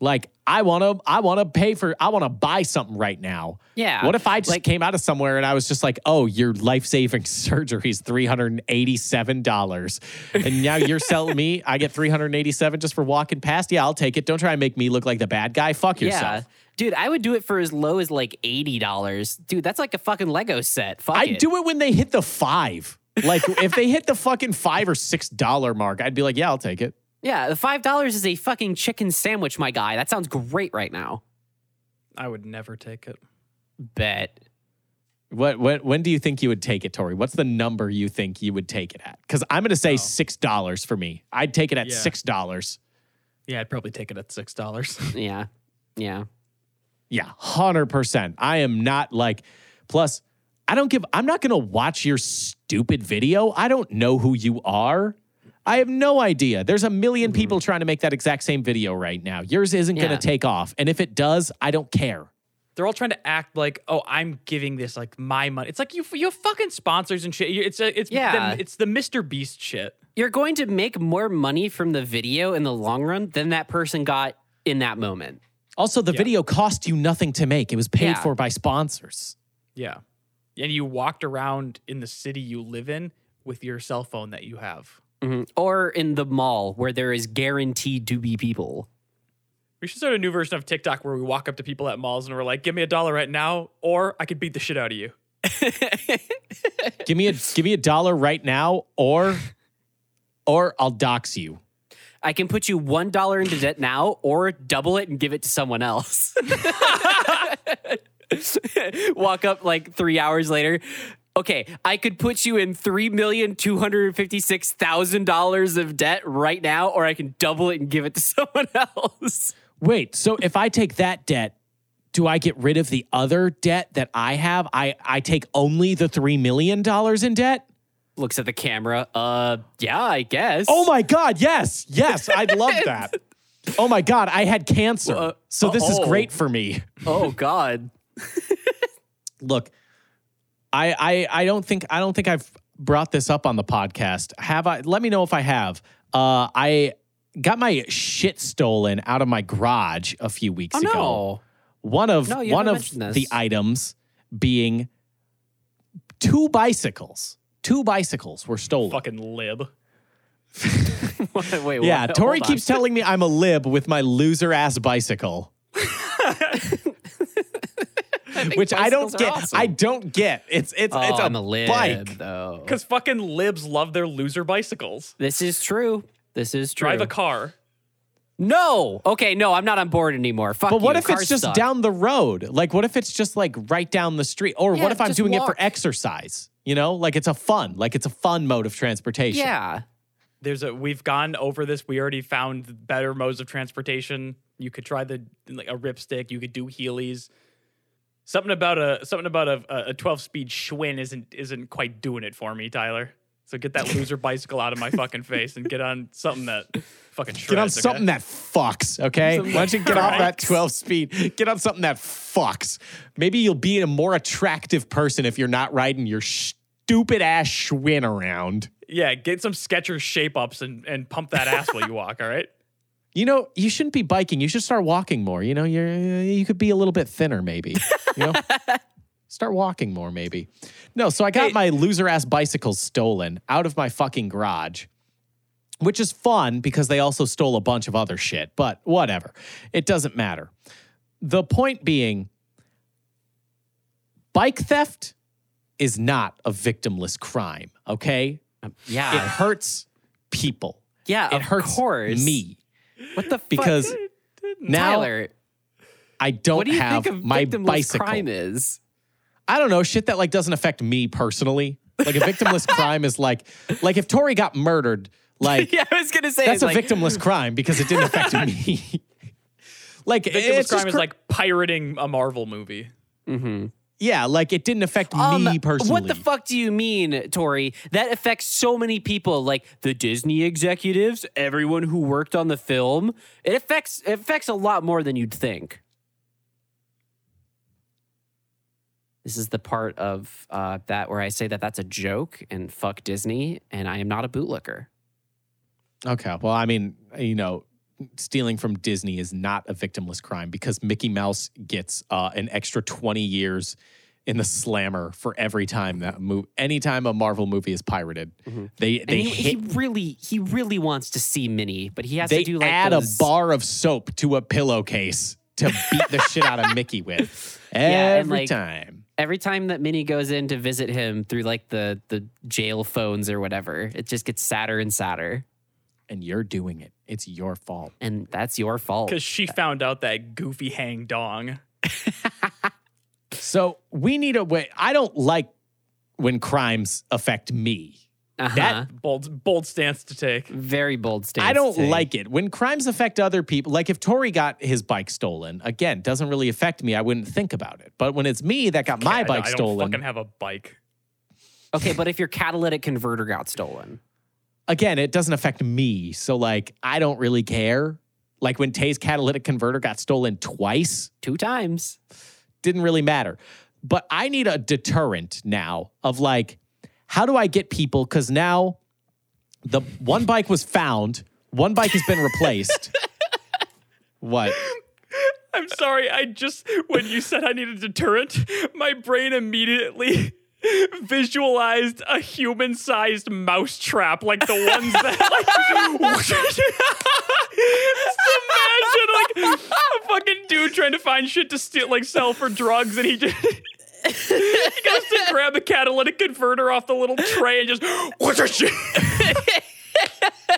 [SPEAKER 3] Like I want to I want to pay for I want to buy something right now.
[SPEAKER 1] Yeah.
[SPEAKER 3] What if I just
[SPEAKER 1] like-
[SPEAKER 3] came out of somewhere and I was just like, "Oh, your life-saving surgery is $387." And now you're selling me I get 387 just for walking past? Yeah, I'll take it. Don't try and make me look like the bad guy. Fuck yourself.
[SPEAKER 1] Yeah. Dude, I would do it for as low as like $80. Dude, that's like a fucking Lego set. Fuck
[SPEAKER 3] I'd
[SPEAKER 1] it.
[SPEAKER 3] do it when they hit the 5. Like if they hit the fucking 5 or 6 dollar mark, I'd be like, "Yeah, I'll take it."
[SPEAKER 1] Yeah, the $5 is a fucking chicken sandwich, my guy. That sounds great right now.
[SPEAKER 2] I would never take it.
[SPEAKER 1] Bet.
[SPEAKER 3] What when when do you think you would take it, Tori? What's the number you think you would take it at? Because I'm going to say oh. six dollars for me. I'd take it at
[SPEAKER 2] Yeah.
[SPEAKER 3] six dollars.
[SPEAKER 2] Yeah, I'd probably take it at six dollars.
[SPEAKER 1] Yeah. Yeah.
[SPEAKER 3] Yeah, hundred percent. I am not like. Plus, I don't give. I'm not going to watch your stupid video. I don't know who you are. I have no idea. There's a 1000000 mm-hmm. people trying to make that exact same video right now. Yours isn't going to take off, and if it does, I don't care.
[SPEAKER 2] They're all trying to act like, oh, I'm giving this like my money. It's like you, you have fucking sponsors and shit. It's a, it's
[SPEAKER 1] Yeah.
[SPEAKER 2] the, it's the Mr. Beast shit.
[SPEAKER 1] You're going to make more money from the video in the long run than that person got in that moment.
[SPEAKER 3] Also, the
[SPEAKER 2] Yeah.
[SPEAKER 3] video cost you nothing to make. It was paid
[SPEAKER 1] Yeah.
[SPEAKER 3] for by sponsors.
[SPEAKER 2] Yeah, and you walked around in the city you live in with your cell phone that you have.
[SPEAKER 1] Mhm. Or in the mall where there is guaranteed to be people.
[SPEAKER 2] We should start a new version of TikTok where we walk up to people at malls and we're like, "Give me a dollar right now, or I could beat the shit out of you."
[SPEAKER 3] give me a give me a dollar right now, or or I'll dox you.
[SPEAKER 1] I can put you one dollar into debt now, or double it and give it to someone else. Walk up like three hours later. Okay, I could put you in three million two hundred fifty-six thousand dollars of debt right now, or I can double it and give it to someone else.
[SPEAKER 3] Wait, so if I take that debt, do I get rid of the other debt that I have? I I take only the three million dollars in debt.
[SPEAKER 1] Looks at the camera. Uh, yeah, I guess.
[SPEAKER 3] Oh my god, yes, yes, I'd love that. Oh my god, I had cancer,
[SPEAKER 1] Uh,
[SPEAKER 3] so this is
[SPEAKER 1] oh.
[SPEAKER 3] great for me.
[SPEAKER 1] Oh God.
[SPEAKER 3] Look, I I I don't think I don't think I've brought this up on the podcast. Have I? Let me know if I have. Uh, I got my shit stolen out of my garage a few weeks
[SPEAKER 1] Oh
[SPEAKER 3] ago.
[SPEAKER 1] no.
[SPEAKER 3] One of
[SPEAKER 1] No,
[SPEAKER 3] one of the items being two bicycles. Two bicycles were stolen.
[SPEAKER 2] Fucking lib.
[SPEAKER 1] Wait, wait,
[SPEAKER 3] yeah,
[SPEAKER 1] what?
[SPEAKER 3] Tori keeps telling me I'm a lib with my loser ass bicycle. Which I don't get.
[SPEAKER 1] awesome.
[SPEAKER 3] I don't get. It's it's
[SPEAKER 1] Oh,
[SPEAKER 3] it's a,
[SPEAKER 1] I'm a lib,
[SPEAKER 3] bike.
[SPEAKER 1] though.
[SPEAKER 2] Because fucking libs love their loser bicycles.
[SPEAKER 1] This is true. This is true.
[SPEAKER 2] Drive a car.
[SPEAKER 1] No. Okay, no, I'm not on board anymore. Fuck
[SPEAKER 3] But what
[SPEAKER 1] you.
[SPEAKER 3] if it's just
[SPEAKER 1] suck.
[SPEAKER 3] down the road? Like, what if it's just like right down the street? Or
[SPEAKER 1] Yeah,
[SPEAKER 3] what if I'm
[SPEAKER 1] just
[SPEAKER 3] doing it for exercise? You know, like it's a fun, like it's a fun mode of transportation.
[SPEAKER 1] Yeah.
[SPEAKER 2] There's a we've gone over this. We already found better modes of transportation. You could try the like a ripstick. You could do Heelys. Something about a something about a a 12 speed Schwinn isn't isn't quite doing it for me, Tyler. So get that loser bicycle out of my fucking face and get on something that fucking shreds.
[SPEAKER 3] Get on
[SPEAKER 2] okay?
[SPEAKER 3] something that fucks, okay? Why don't you get off that 12 speed? Get on something that fucks. Maybe you'll be a more attractive person if you're not riding your stupid ass Schwinn around.
[SPEAKER 2] Yeah, get some Skechers shape ups and, and pump that ass while you walk, all right?
[SPEAKER 3] You know, you shouldn't be biking. You should start walking more. You know, you're you could be a little bit thinner, maybe. You know, start walking more, maybe. No, so I got
[SPEAKER 2] Hey.
[SPEAKER 3] my loser ass bicycles stolen out of my fucking garage, which is fun because they also stole a bunch of other shit. But whatever, it doesn't matter. The point being, bike theft is not a victimless crime. Okay, um,
[SPEAKER 1] Yeah.
[SPEAKER 3] it hurts people.
[SPEAKER 1] yeah.
[SPEAKER 3] It
[SPEAKER 1] of
[SPEAKER 3] hurts
[SPEAKER 1] course.
[SPEAKER 3] me
[SPEAKER 1] What the fuck?
[SPEAKER 3] because now
[SPEAKER 1] Tyler,
[SPEAKER 3] I don't
[SPEAKER 1] what do you
[SPEAKER 3] have
[SPEAKER 1] think a
[SPEAKER 3] my
[SPEAKER 1] victimless
[SPEAKER 3] bicycle.
[SPEAKER 1] crime is?
[SPEAKER 3] I don't know shit that like doesn't affect me personally. Like a victimless crime is like like if Tori got murdered, like
[SPEAKER 1] Yeah, I was gonna say
[SPEAKER 3] that's a
[SPEAKER 1] like,
[SPEAKER 3] victimless crime because it didn't affect me. like
[SPEAKER 2] Victimless
[SPEAKER 3] it's just
[SPEAKER 2] crime is like pirating a Marvel movie. Mm-hmm.
[SPEAKER 3] Yeah, like it didn't affect
[SPEAKER 1] Um,
[SPEAKER 3] me personally.
[SPEAKER 1] What the fuck do you mean, Tori? That affects so many people, like the Disney executives, everyone who worked on the film. It affects it affects a lot more than you'd think. This is the part of uh, that where I say that that's a joke and fuck Disney, and I am not a bootlicker.
[SPEAKER 3] Okay, well, I mean, you know, stealing from Disney is not a victimless crime because Mickey Mouse gets uh, an extra 20 years in the slammer for every time that move anytime a Marvel movie is pirated. They
[SPEAKER 1] And
[SPEAKER 3] they
[SPEAKER 1] he, he
[SPEAKER 3] hit
[SPEAKER 1] really he really wants to see Minnie, but he has
[SPEAKER 3] they
[SPEAKER 1] to do like
[SPEAKER 3] add
[SPEAKER 1] those-
[SPEAKER 3] a bar of soap to a pillowcase to beat the shit out of Mickey with every
[SPEAKER 1] Yeah, like,
[SPEAKER 3] time.
[SPEAKER 1] every time that Minnie goes in to visit him through like the the jail phones or whatever, it just gets sadder and sadder.
[SPEAKER 3] And you're doing it. It's your fault.
[SPEAKER 1] And that's your fault.
[SPEAKER 2] Because she found out that goofy hang dong.
[SPEAKER 3] So we need a way. I don't like when crimes affect me.
[SPEAKER 1] Uh-huh.
[SPEAKER 3] That
[SPEAKER 2] Bold bold stance to take.
[SPEAKER 1] very bold stance.
[SPEAKER 3] I don't
[SPEAKER 1] to take.
[SPEAKER 3] like it when crimes affect other people. Like if Tori got his bike stolen, again, doesn't really affect me. I wouldn't think about it. But when it's me that got my
[SPEAKER 2] I-
[SPEAKER 3] bike
[SPEAKER 2] I don't
[SPEAKER 3] stolen,
[SPEAKER 2] fucking have a bike.
[SPEAKER 1] Okay, but if your catalytic converter got stolen,
[SPEAKER 3] again, it doesn't affect me. So like, I don't really care. Like when Tay's catalytic converter got stolen twice,
[SPEAKER 1] two times.
[SPEAKER 3] didn't really matter. But I need a deterrent now of like, how do I get people? Because now the one bike was found, one bike has been replaced. what?
[SPEAKER 2] I'm sorry. I just when you said I need a deterrent, my brain immediately visualized a human-sized mouse trap, like the ones that like. just imagine like a fucking dude trying to find shit to steal, like sell for drugs, and he just. he goes to grab a catalytic converter off the little tray and just what's that shit?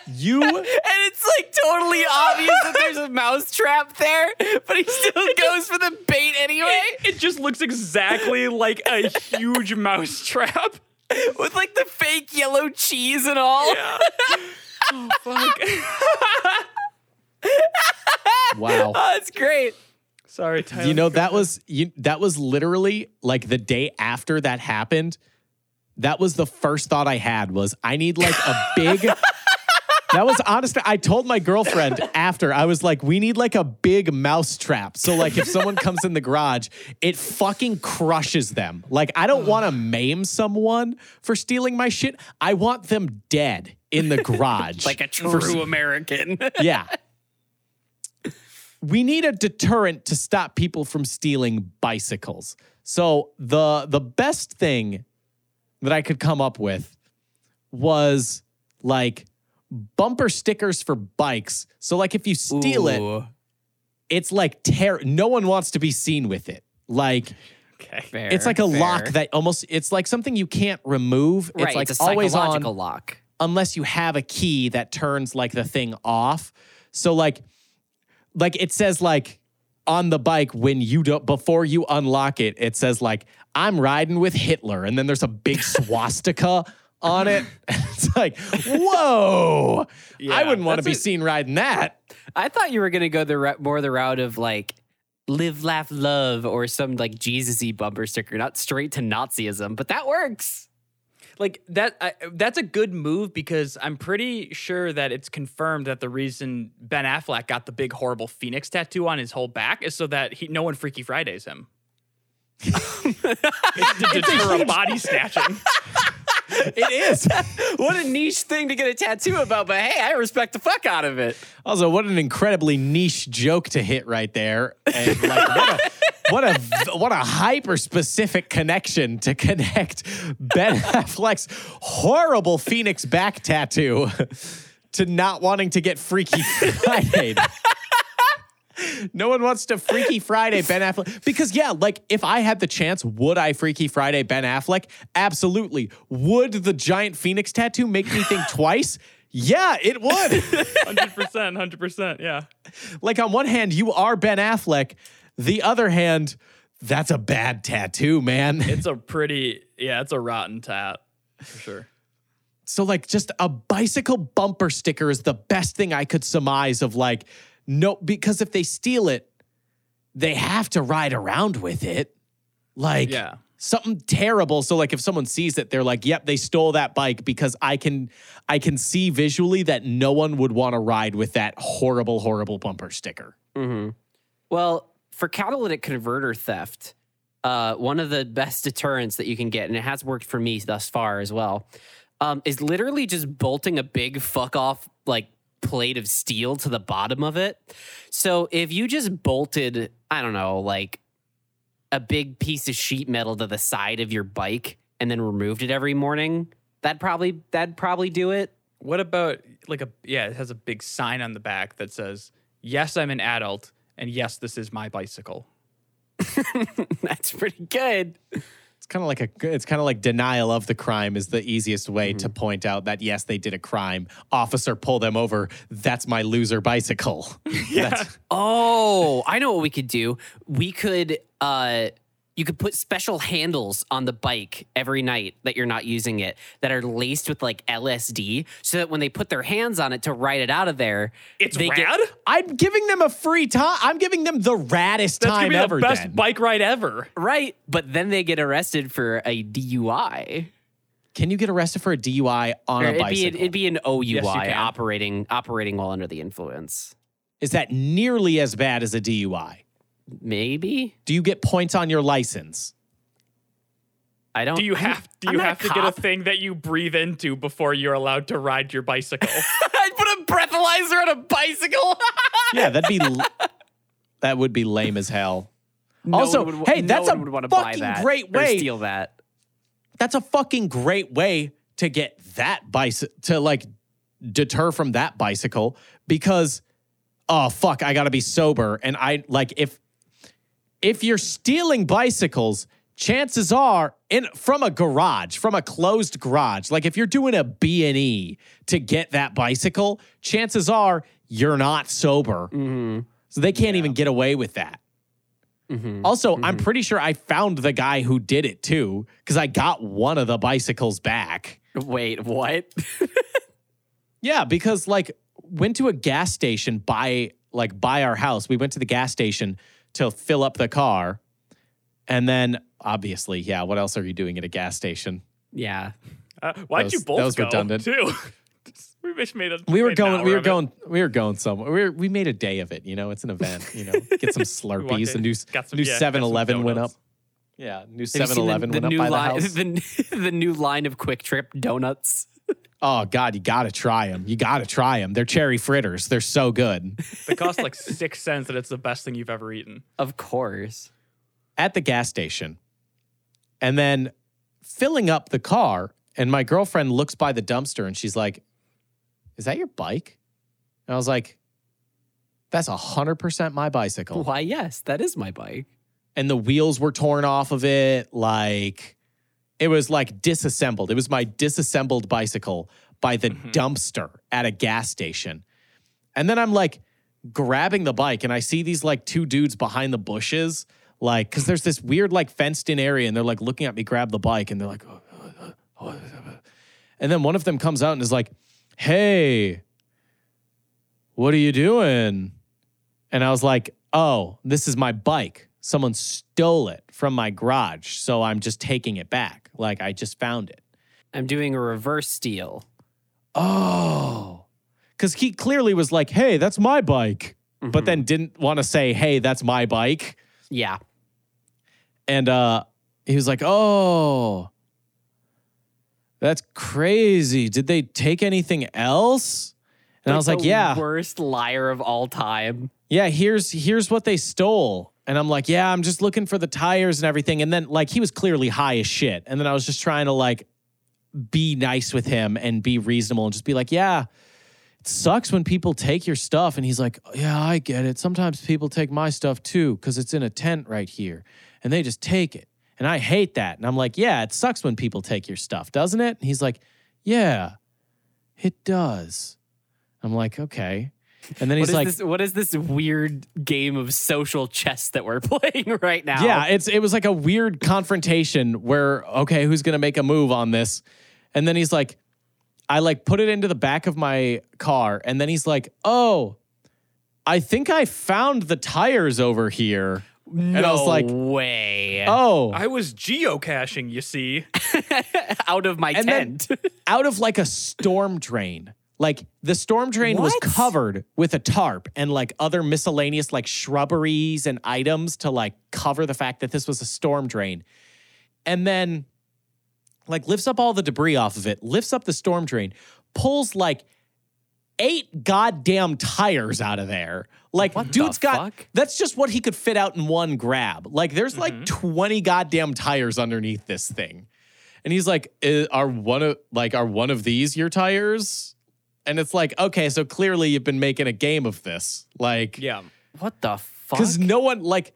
[SPEAKER 3] You
[SPEAKER 1] And it's like totally obvious that there's a mouse trap there, but he still goes for the bait anyway.
[SPEAKER 2] It just looks exactly like a huge mouse trap.
[SPEAKER 1] With like the fake yellow cheese and all.
[SPEAKER 2] Oh fuck.
[SPEAKER 3] wow.
[SPEAKER 1] Oh, that's great.
[SPEAKER 2] Sorry, Tyler.
[SPEAKER 3] You know that was you, that was literally like the day after that happened. That was the first thought I had was I need like a big. that was honest. I told my girlfriend after I was like, we need like a big mouse trap. So like if someone comes in the garage, it fucking crushes them. Like I don't want to maim someone for stealing my shit. I want them dead in the garage.
[SPEAKER 1] Like a
[SPEAKER 3] for
[SPEAKER 1] true American.
[SPEAKER 3] yeah. We need a deterrent to stop people from stealing bicycles. So the the best thing that I could come up with was like bumper stickers for bikes. So like if you steal it, it's like ter- no one wants to be seen with it. Like
[SPEAKER 2] Okay.
[SPEAKER 1] fair,
[SPEAKER 3] it's like a lock that almost it's like something you can't remove.
[SPEAKER 1] right,
[SPEAKER 3] it's like
[SPEAKER 1] it's a
[SPEAKER 3] always on
[SPEAKER 1] psychological lock.
[SPEAKER 3] unless you have a key that turns like the thing off. So like like it says like on the bike when you don't before you unlock it, it says like I'm riding with Hitler and then there's a big swastika on it. it's like, whoa. I wouldn't want to be
[SPEAKER 2] a-
[SPEAKER 3] seen riding that.
[SPEAKER 1] I thought you were gonna go the more the route of like live, laugh, love, or some like Jesus-y bumper sticker, not straight to Nazism, but that works.
[SPEAKER 2] Like that I, that's a good move because I'm pretty sure that it's confirmed that the reason Ben Affleck got the big horrible phoenix tattoo on his whole back is so that he no one Freaky Fridays him. it's to deter a body snatching.
[SPEAKER 3] it is.
[SPEAKER 1] what a niche thing to get a tattoo about, but hey, I respect the fuck out of it.
[SPEAKER 3] Also, what an incredibly niche joke to hit right there. And like, what a what a what a hyper specific connection to connect Ben Affleck's horrible Phoenix back tattoo to not wanting to get Freaky Friday. No one wants to Freaky Friday Ben Affleck because yeah, like if I had the chance, would I Freaky Friday Ben Affleck? Absolutely. Would the giant Phoenix tattoo make me think twice? Yeah, it would.
[SPEAKER 2] 100%, 100%. Yeah.
[SPEAKER 3] like on one hand, you are Ben Affleck. The other hand, that's a bad tattoo, man.
[SPEAKER 2] It's a pretty, yeah, it's a rotten tat for sure.
[SPEAKER 3] So like just a bicycle bumper sticker is the best thing I could surmise of like no because if they steal it, they have to ride around with it. Like
[SPEAKER 2] Yeah.
[SPEAKER 3] something terrible. So like if someone sees it, they're like, "Yep, they stole that bike because I can I can see visually that no one would want to ride with that horrible horrible bumper sticker." Mm-hmm.
[SPEAKER 1] Well, for catalytic converter theft, uh, one of the best deterrents that you can get, and it has worked for me thus far as well, um, is literally just bolting a big fuck off like plate of steel to the bottom of it. So if you just bolted, I don't know, like a big piece of sheet metal to the side of your bike and then removed it every morning, that'd probably that'd probably do it.
[SPEAKER 2] What about like a, yeah, it has a big sign on the back that says, yes, I'm an adult, and yes, this is my bicycle.
[SPEAKER 1] That's pretty good.
[SPEAKER 3] It's kind of like a it's kind of like denial of the crime is the easiest way to point out that yes they did a crime. Officer pull them over. That's my loser bicycle. yeah.
[SPEAKER 1] Oh, I know what we could do. We could uh you could put special handles on the bike every night that you're not using it that are laced with like LSD so that when they put their hands on it to ride it out of there,
[SPEAKER 2] It's
[SPEAKER 1] they
[SPEAKER 2] rad?
[SPEAKER 1] get-
[SPEAKER 3] I'm giving them a free time. I'm giving them the raddest
[SPEAKER 2] That's gonna
[SPEAKER 3] time
[SPEAKER 2] be
[SPEAKER 3] ever.
[SPEAKER 2] the best
[SPEAKER 3] then.
[SPEAKER 2] bike ride ever.
[SPEAKER 1] right, but then they get arrested for a DUI.
[SPEAKER 3] Can you get arrested for a DUI on
[SPEAKER 1] Or
[SPEAKER 3] a
[SPEAKER 1] it'd be
[SPEAKER 3] bicycle?
[SPEAKER 1] it'd be an OUI
[SPEAKER 2] you can.
[SPEAKER 1] operating operating while under the influence.
[SPEAKER 3] is that nearly as bad as a DUI?
[SPEAKER 1] Maybe.
[SPEAKER 3] Do you get points on your license?
[SPEAKER 1] I don't
[SPEAKER 2] Do you have do
[SPEAKER 1] I'm
[SPEAKER 2] you have to get a thing that you breathe into before you're allowed to ride your bicycle?
[SPEAKER 1] I'd put a breathalyzer on a bicycle.
[SPEAKER 3] Yeah, that'd be that would be lame as hell.
[SPEAKER 1] No
[SPEAKER 3] also,
[SPEAKER 1] would-
[SPEAKER 3] hey,
[SPEAKER 1] no
[SPEAKER 3] that's a
[SPEAKER 1] would wanna buy
[SPEAKER 3] fucking
[SPEAKER 1] that
[SPEAKER 3] great
[SPEAKER 1] or
[SPEAKER 3] way.
[SPEAKER 1] steal that.
[SPEAKER 3] That's a fucking great way to get that bicycle to like deter from that bicycle because oh fuck, I got to be sober and I like if if you're stealing bicycles, chances are in from a garage, from a closed garage, like if you're doing a B&E to get that bicycle, chances are you're not sober. Mm-hmm. So they can't even get away with that. Mm-hmm. Also, I'm mm-hmm. pretty sure I found the guy who did it too, because I got one of the bicycles back.
[SPEAKER 1] Wait, what?
[SPEAKER 3] Yeah, because like went to a gas station by like by our house. We went to the gas station to fill up the car. And then obviously, yeah, what else are you doing at a gas station?
[SPEAKER 1] yeah.
[SPEAKER 2] Uh, why'd
[SPEAKER 3] That
[SPEAKER 2] you
[SPEAKER 3] was-
[SPEAKER 2] both
[SPEAKER 3] that was
[SPEAKER 2] go
[SPEAKER 3] redundant.
[SPEAKER 2] too? we just made a.
[SPEAKER 3] We were going, we were
[SPEAKER 2] of it.
[SPEAKER 3] going, we were going somewhere. We, were, we made a day of it, you know, it's an event, you know. Get some Slurpees. The new,
[SPEAKER 2] got some-
[SPEAKER 3] new
[SPEAKER 2] yeah,
[SPEAKER 3] 7 Eleven went up. Yeah, new
[SPEAKER 1] Have you
[SPEAKER 3] 7
[SPEAKER 1] seen the-
[SPEAKER 3] Eleven went up
[SPEAKER 1] new
[SPEAKER 3] by the house.
[SPEAKER 1] the, the new line of QuikTrip donuts.
[SPEAKER 3] Oh God, you gotta try them. You gotta try them. They're cherry fritters. They're so good.
[SPEAKER 2] They cost like six cents, and it's the best thing you've ever eaten.
[SPEAKER 1] Of course.
[SPEAKER 3] At the gas station, and then filling up the car, and my girlfriend looks by the dumpster and she's like, "Is that your bike?" And I was like, "That's hundred percent my bicycle."
[SPEAKER 1] Why, yes, that is my bike.
[SPEAKER 3] And the wheels were torn off of it. Like it was like disassembled. It was my disassembled bicycle by the mm-hmm. dumpster at a gas station. And then I'm like grabbing the bike and I see these like two dudes behind the bushes, like, cause there's this weird like fenced in area and they're like looking at me grab the bike and they're like, "Oh, oh, oh, oh, oh, oh." and then one of them comes out and is like, hey, what are you doing? And I was like, oh, this is my bike. Someone stole it from my garage. So I'm just taking it back. Like I just found it.
[SPEAKER 1] I'm doing a reverse steal.
[SPEAKER 3] Oh. Because he clearly was like, hey, that's my bike. But then didn't want to say, hey, that's my bike.
[SPEAKER 1] Yeah.
[SPEAKER 3] And uh, he was like, oh. That's crazy. Did they take anything else? And I was like, yeah.
[SPEAKER 1] worst liar of all time.
[SPEAKER 3] yeah, here's here's what they stole. And I'm like, yeah, I'm just looking for the tires and everything. And then like he was clearly high as shit. And then I was just trying to like be nice with him and be reasonable and just be like, yeah, it sucks when people take your stuff. And he's like, yeah, I get it. Sometimes people take my stuff too because it's in a tent right here and they just take it. And I hate that. And I'm like, yeah, it sucks when people take your stuff, doesn't it? And he's like, yeah, it does. I'm like, okay. And then he's
[SPEAKER 1] is
[SPEAKER 3] like,
[SPEAKER 1] this? What is this weird game of social chess that we're playing right now?
[SPEAKER 3] Yeah, it's it was like a weird confrontation where okay, who's gonna make a move on this? And then he's like, I like put it into the back of my car, and then he's like, Oh, I think I found the tires over here.
[SPEAKER 1] no
[SPEAKER 3] and I was like,
[SPEAKER 1] way
[SPEAKER 3] Oh,
[SPEAKER 2] I was geocaching, you see.
[SPEAKER 1] out of my
[SPEAKER 3] and then
[SPEAKER 1] tent.
[SPEAKER 3] out of like a storm drain. Like the storm drain was covered with a tarp and like other miscellaneous like shrubberies and items to like cover the fact that this was a storm drain. And then like lifts up all the debris off of it, lifts up the storm drain, pulls like eight goddamn tires out of there. Like
[SPEAKER 1] What
[SPEAKER 3] dude's got
[SPEAKER 1] fuck?
[SPEAKER 3] that's just what he could fit out in one grab. Like there's like 20 goddamn tires underneath this thing. And he's like, "Uh, "Are one of like are one of these your tires?" And it's like, "Okay, so clearly you've been making a game of this." Like
[SPEAKER 2] Yeah.
[SPEAKER 1] what the fuck?
[SPEAKER 3] cuz no one like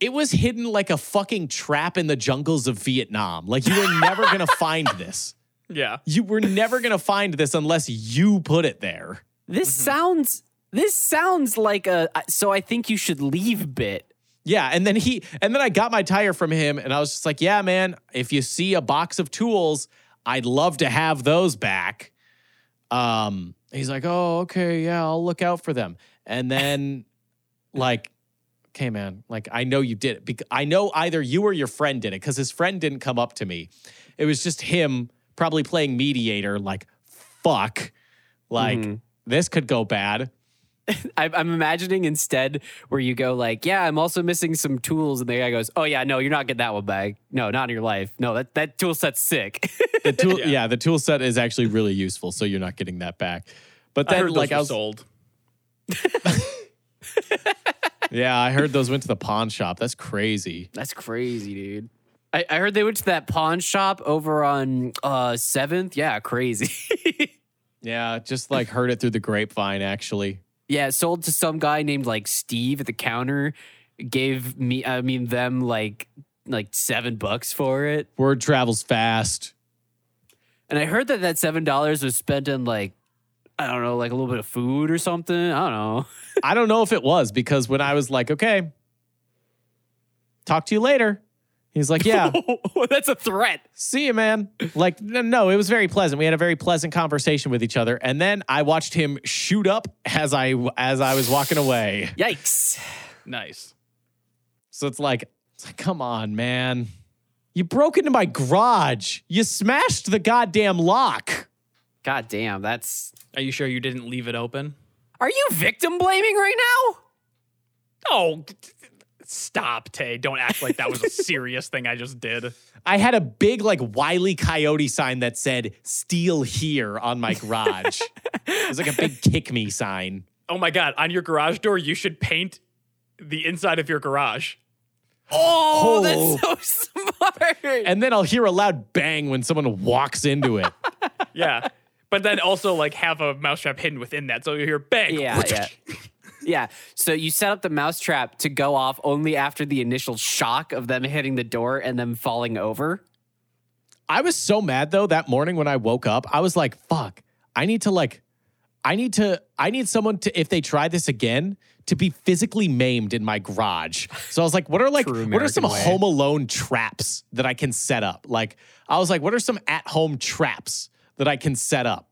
[SPEAKER 3] it was hidden like a fucking trap in the jungles of Vietnam. Like you were never going to find this.
[SPEAKER 2] Yeah.
[SPEAKER 3] You were never going to find this unless you put it there.
[SPEAKER 1] This
[SPEAKER 3] Mm-hmm.
[SPEAKER 1] sounds. This sounds like a. So I think you should leave bit.
[SPEAKER 3] Yeah, and then he and then I got my tire from him and I was just like, "Yeah, man, if you see a box of tools, I'd love to have those back." Um, he's like, "Oh, okay, yeah, I'll look out for them." And then like, "Okay, man, like I know you did it because I know either you or your friend did it cuz his friend didn't come up to me. It was just him probably playing mediator like, "Fuck." Like
[SPEAKER 1] Mhm.
[SPEAKER 3] this could go bad.
[SPEAKER 1] I, I'm imagining instead where you go like, yeah, I'm also missing some tools, and the guy goes, oh yeah, no, you're not getting that one back. No, not in your life. No, that that tool set's sick.
[SPEAKER 3] The tool,
[SPEAKER 2] Yeah.
[SPEAKER 3] yeah. the tool set is actually really useful, so you're not getting that back. But
[SPEAKER 2] I
[SPEAKER 3] then,
[SPEAKER 2] heard
[SPEAKER 3] like,
[SPEAKER 2] those
[SPEAKER 3] I was,
[SPEAKER 2] sold.
[SPEAKER 3] yeah, I heard those went to the pawn shop. That's crazy.
[SPEAKER 1] That's crazy, dude. I, I heard they went to that pawn shop over on uh Seventh. Yeah, crazy.
[SPEAKER 3] Yeah, just like heard it through the grapevine. Actually,
[SPEAKER 1] yeah, sold to some guy named like Steve at the counter. Gave me, I mean, them like like seven bucks for it.
[SPEAKER 3] word travels fast.
[SPEAKER 1] And I heard that that seven dollars was spent on like I don't know, like a little bit of food or something. I don't know.
[SPEAKER 3] I don't know if it was because when I was like, okay, talk to you later. He's like, yeah,
[SPEAKER 1] That's a threat.
[SPEAKER 3] see you, man. Like, no, no, it was very pleasant. We had a very pleasant conversation with each other, and then I watched him shoot up as I as I was walking away.
[SPEAKER 1] Yikes.
[SPEAKER 2] Nice.
[SPEAKER 3] So it's like, it's like, come on, man. You broke into my garage. You smashed the goddamn lock.
[SPEAKER 1] God damn, that's
[SPEAKER 2] Are you sure you didn't leave it open?
[SPEAKER 1] Are you victim blaming right now?
[SPEAKER 2] Oh, d- d- stop, Tay. Don't act like that was a serious thing I just did.
[SPEAKER 3] I had a big, like, Wiley Coyote sign that said, steal here on my garage. it was like a big kick me sign.
[SPEAKER 2] Oh my God. On your garage door, you should paint the inside of your garage.
[SPEAKER 1] Oh,
[SPEAKER 3] Oh.
[SPEAKER 1] that's so smart.
[SPEAKER 3] And then I'll hear a loud bang when someone walks into it.
[SPEAKER 2] Yeah. but then also like have a mousetrap hidden within that. So you hear bang.
[SPEAKER 1] yeah, yeah. Yeah. So you set up the mousetrap to go off only after the initial shock of them hitting the door and them falling over.
[SPEAKER 3] I was so mad though that morning when I woke up. I was like, fuck, I need to like, I need to, I need someone to, if they try this again, to be physically maimed in my garage. So I was like, what are like, what are some
[SPEAKER 1] way.
[SPEAKER 3] home alone traps that I can set up? Like, I was like, what are some at home traps that I can set up?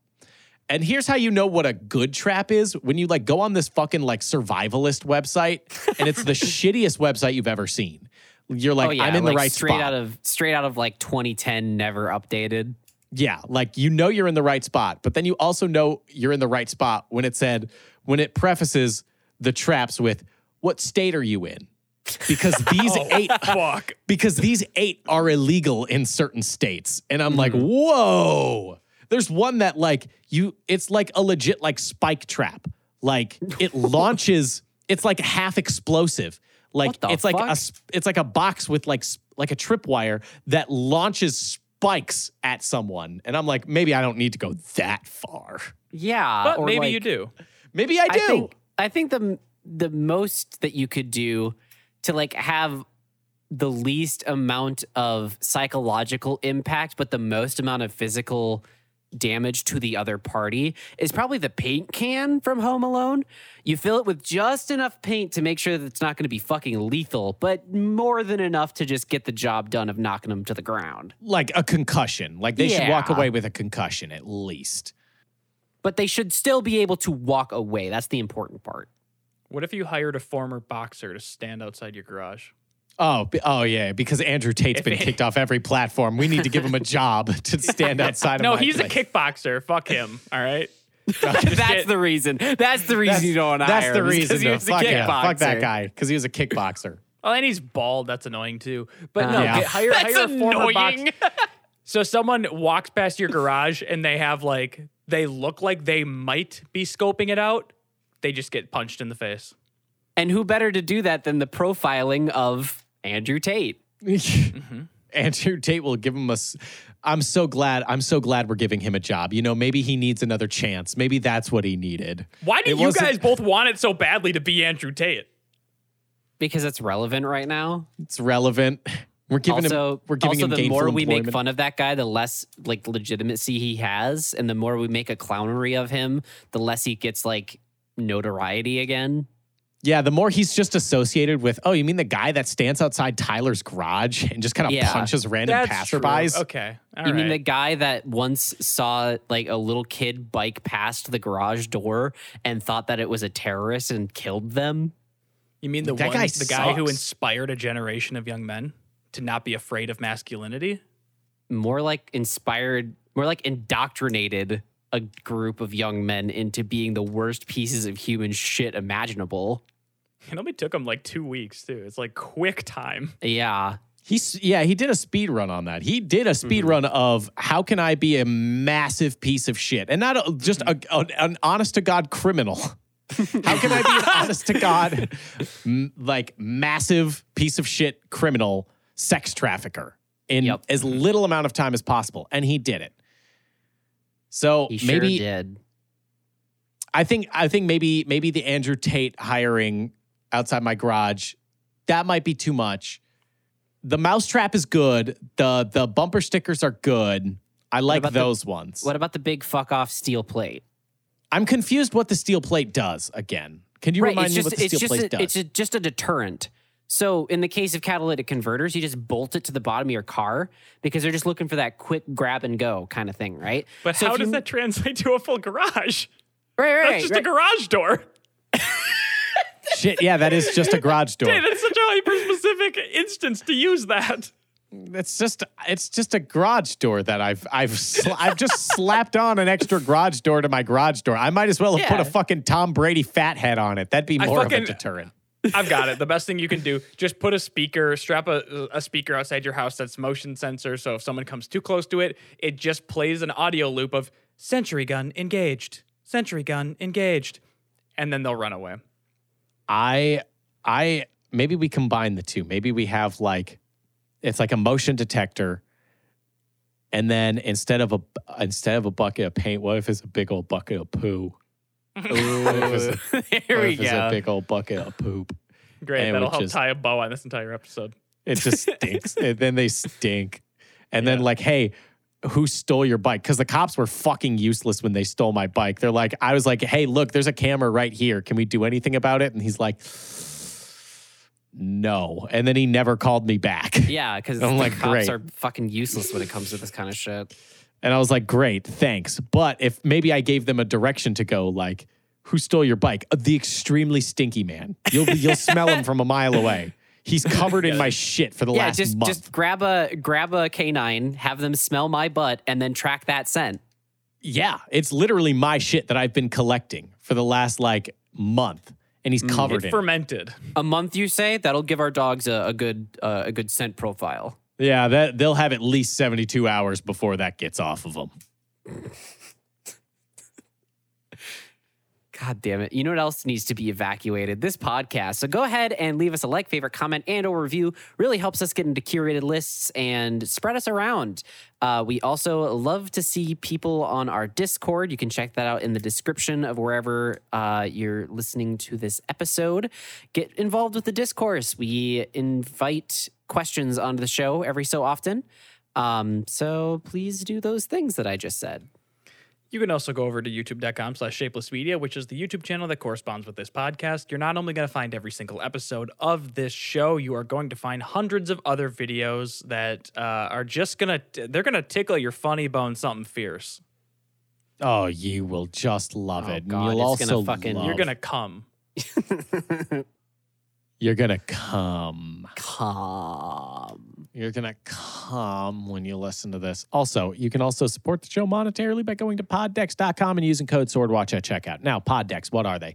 [SPEAKER 3] And here's how you know what a good trap is when you like go on this fucking like survivalist website and it's the shittiest website you've ever seen. You're like,
[SPEAKER 1] oh yeah,
[SPEAKER 3] I'm in
[SPEAKER 1] like
[SPEAKER 3] the right
[SPEAKER 1] straight
[SPEAKER 3] spot.
[SPEAKER 1] out of straight out of like 2010, never updated.
[SPEAKER 3] Yeah, like you know you're in the right spot, but then you also know you're in the right spot when it said when it prefaces the traps with what state are you in? because these
[SPEAKER 2] Oh,
[SPEAKER 3] eight
[SPEAKER 2] fuck.
[SPEAKER 3] because these eight are illegal in certain states. And I'm like, mm-hmm. whoa. There's one that like you it's like a legit like spike trap. Like it launches, it's like half explosive. Like
[SPEAKER 1] What the
[SPEAKER 3] it's like a it's like a box with like s- like a tripwire that launches spikes at someone. And I'm like, maybe I don't need to go that far.
[SPEAKER 1] Yeah,
[SPEAKER 2] But
[SPEAKER 1] or
[SPEAKER 2] maybe
[SPEAKER 1] like-
[SPEAKER 2] you do.
[SPEAKER 3] Maybe I do.
[SPEAKER 1] I think I think the the most that you could do to like have the least amount of psychological impact, but the most amount of physical damage to the other party is probably the paint can from Home Alone. You fill it with just enough paint to make sure that it's not going to be fucking lethal, but more than enough to just get the job done of knocking them to the ground.
[SPEAKER 3] like a concussion. Like they should walk away with a concussion at least.
[SPEAKER 1] But they should still be able to walk away. That's the important part.
[SPEAKER 2] What if you hired a former boxer to stand outside your garage?
[SPEAKER 3] Oh, oh yeah, because Andrew Tate's
[SPEAKER 2] If
[SPEAKER 3] been
[SPEAKER 2] it-
[SPEAKER 3] kicked off every platform. We need to give him a job to stand outside of
[SPEAKER 2] No, he's
[SPEAKER 3] place.
[SPEAKER 2] a kickboxer. Fuck him. All right.
[SPEAKER 1] That's the reason. That's the reason you don't want to
[SPEAKER 3] That's
[SPEAKER 1] hire
[SPEAKER 3] the
[SPEAKER 1] him, is 'cause
[SPEAKER 3] reason.
[SPEAKER 1] he
[SPEAKER 3] to
[SPEAKER 1] was a
[SPEAKER 3] fuck, yeah, fuck that guy because he was a kickboxer.
[SPEAKER 2] Oh, and he's bald. That's annoying too. But
[SPEAKER 1] Uh,
[SPEAKER 2] no,
[SPEAKER 3] Yeah.
[SPEAKER 2] get- hire,
[SPEAKER 1] That's
[SPEAKER 2] hire a former
[SPEAKER 1] annoying.
[SPEAKER 2] boxer. So someone walks past your garage and they have like they look like they might be scoping it out. They just get punched in the face.
[SPEAKER 1] And who better to do that than the profiling of Andrew Tate? Mm-hmm.
[SPEAKER 3] Andrew Tate will give him a. s- I'm so glad. I'm so glad we're giving him a job. You know, maybe he needs another chance. Maybe that's what he needed.
[SPEAKER 2] Why do
[SPEAKER 3] It
[SPEAKER 2] you guys both want it so badly to be Andrew Tate?
[SPEAKER 1] Because it's relevant right now.
[SPEAKER 3] It's relevant. We're giving
[SPEAKER 1] also,
[SPEAKER 3] him. We're giving
[SPEAKER 1] also
[SPEAKER 3] him
[SPEAKER 1] the
[SPEAKER 3] gainful
[SPEAKER 1] more we make fun of that guy, the less like legitimacy he has, and the more we make a clownery of him, the less he gets like notoriety again.
[SPEAKER 3] Yeah, the more he's just associated with. Oh, you mean the guy that stands outside Tyler's garage and just kind of
[SPEAKER 1] Yeah.
[SPEAKER 3] punches random
[SPEAKER 2] That's true.
[SPEAKER 3] passerbys?
[SPEAKER 2] Okay. all
[SPEAKER 1] you mean the guy that once saw like a little kid bike past the garage door and thought that it was a terrorist and killed them?
[SPEAKER 2] You mean the
[SPEAKER 3] That
[SPEAKER 2] one,
[SPEAKER 3] guy
[SPEAKER 2] the guy who inspired a generation of young men to not be afraid of masculinity?
[SPEAKER 1] more like inspired, more like indoctrinated a group of young men into being the worst pieces of human shit imaginable.
[SPEAKER 2] It only took him like two weeks too. It's like quick time.
[SPEAKER 1] Yeah.
[SPEAKER 3] He's yeah, he did a speed run on that. He did a speed mm-hmm. run of how can I be a massive piece of shit and not a, just mm-hmm. a, a- an honest to god criminal. how can I be an honest to god m- like massive piece of shit criminal sex trafficker in
[SPEAKER 1] Yep.
[SPEAKER 3] as mm-hmm. little amount of time as possible and he did it. So
[SPEAKER 1] He sure
[SPEAKER 3] maybe
[SPEAKER 1] did.
[SPEAKER 3] I think I think maybe maybe the Andrew Tate hiring outside my garage that might be too much. The mousetrap is good. The the bumper stickers are good. I like
[SPEAKER 1] about the-
[SPEAKER 3] those ones.
[SPEAKER 1] What about the big fuck off steel plate?
[SPEAKER 3] I'm confused what the steel plate does again. Can you remind me
[SPEAKER 1] just
[SPEAKER 3] what the steel plate
[SPEAKER 1] a,
[SPEAKER 3] does?
[SPEAKER 1] it's a, just a deterrent. So in the case of catalytic converters, you just bolt it to the bottom of your car because they're just looking for that quick grab and go kind of thing, right?
[SPEAKER 2] But
[SPEAKER 1] So
[SPEAKER 2] how does
[SPEAKER 1] you-
[SPEAKER 2] that translate to a full garage?
[SPEAKER 1] Right, right,
[SPEAKER 2] That's just
[SPEAKER 1] right.
[SPEAKER 2] a garage door.
[SPEAKER 3] Shit, yeah, that is just a garage door.
[SPEAKER 2] Hey, that's such a hyper specific instance to use that.
[SPEAKER 3] It's just it's just a garage door that I've I've sl- I've just slapped on an extra garage door to my garage door. I might as well have put a fucking Tom Brady fat head on it. That'd be
[SPEAKER 2] I
[SPEAKER 3] more of a deterrent.
[SPEAKER 2] I've got it. The best thing you can do, just put a speaker, strap a, a speaker outside your house that's motion sensor. So if someone comes too close to it, it just plays an audio loop of sentry gun engaged, sentry gun engaged. And then they'll run away.
[SPEAKER 3] I I maybe we combine the two. Maybe we have like it's like a motion detector, and then instead of a instead of a bucket of paint, what if it's a big old bucket of poo?
[SPEAKER 1] Ooh,
[SPEAKER 3] there
[SPEAKER 1] we
[SPEAKER 3] if it's a big old bucket of poop?
[SPEAKER 2] Great.
[SPEAKER 3] And
[SPEAKER 2] That'll help
[SPEAKER 3] just-
[SPEAKER 2] tie a bow on this entire episode.
[SPEAKER 3] It just stinks. and then they stink. And then like, hey, who stole your bike? Because the cops were fucking useless when they stole my bike. They're like, I was like, hey, look, there's a camera right here. Can we do anything about it? And he's like, no. And then he never called me back.
[SPEAKER 1] Yeah, because
[SPEAKER 3] I'm
[SPEAKER 1] the
[SPEAKER 3] like,
[SPEAKER 1] cops
[SPEAKER 3] great.
[SPEAKER 1] are fucking useless when it comes to this kind of shit.
[SPEAKER 3] And I was like, great, thanks. But if maybe I gave them a direction to go, like, who stole your bike? Uh, the extremely stinky man. You'll you'll smell him from a mile away. He's covered in my shit for the
[SPEAKER 1] Yeah,
[SPEAKER 3] last
[SPEAKER 1] just
[SPEAKER 3] month.
[SPEAKER 1] just grab a grab a canine, have them smell my butt, and then track that scent.
[SPEAKER 3] Yeah, it's literally my shit that I've been collecting for the last like month. and he's covered
[SPEAKER 2] It
[SPEAKER 3] in.
[SPEAKER 2] fermented.
[SPEAKER 1] A month, you say? That'll give our dogs a, a good uh, a good scent profile.
[SPEAKER 3] yeah, that they'll have at least 72 hours before that gets off of them.
[SPEAKER 1] God damn it. You know what else needs to be evacuated? This podcast. So go ahead and leave us a like, favorite, comment, and or review. Really helps us get into curated lists and spread us around. Uh, we also love to see people on our Discord. You can check that out in the description of wherever uh, you're listening to this episode. Get involved with the discourse. We invite questions onto the show every so often. Um, so please do those things that I just said.
[SPEAKER 2] You can also go over to youtube.com slash shapeless media, which is the YouTube channel that corresponds with this podcast. You're not only going to find every single episode of this show, you are going to find hundreds of other videos that uh, are just going to, they're going to tickle your funny bone something fierce.
[SPEAKER 3] Oh, you will just love
[SPEAKER 1] Oh,
[SPEAKER 3] it. And
[SPEAKER 1] God,
[SPEAKER 3] you'll
[SPEAKER 1] it's gonna
[SPEAKER 3] also
[SPEAKER 1] fucking-
[SPEAKER 3] love-
[SPEAKER 2] You're going to come.
[SPEAKER 3] you're gonna come.
[SPEAKER 1] Calm.
[SPEAKER 3] You're gonna come when you listen to this. Also, you can also support the show monetarily by going to poddex.com and using code SWORDWATCH at checkout. Now, Poddex, what are they?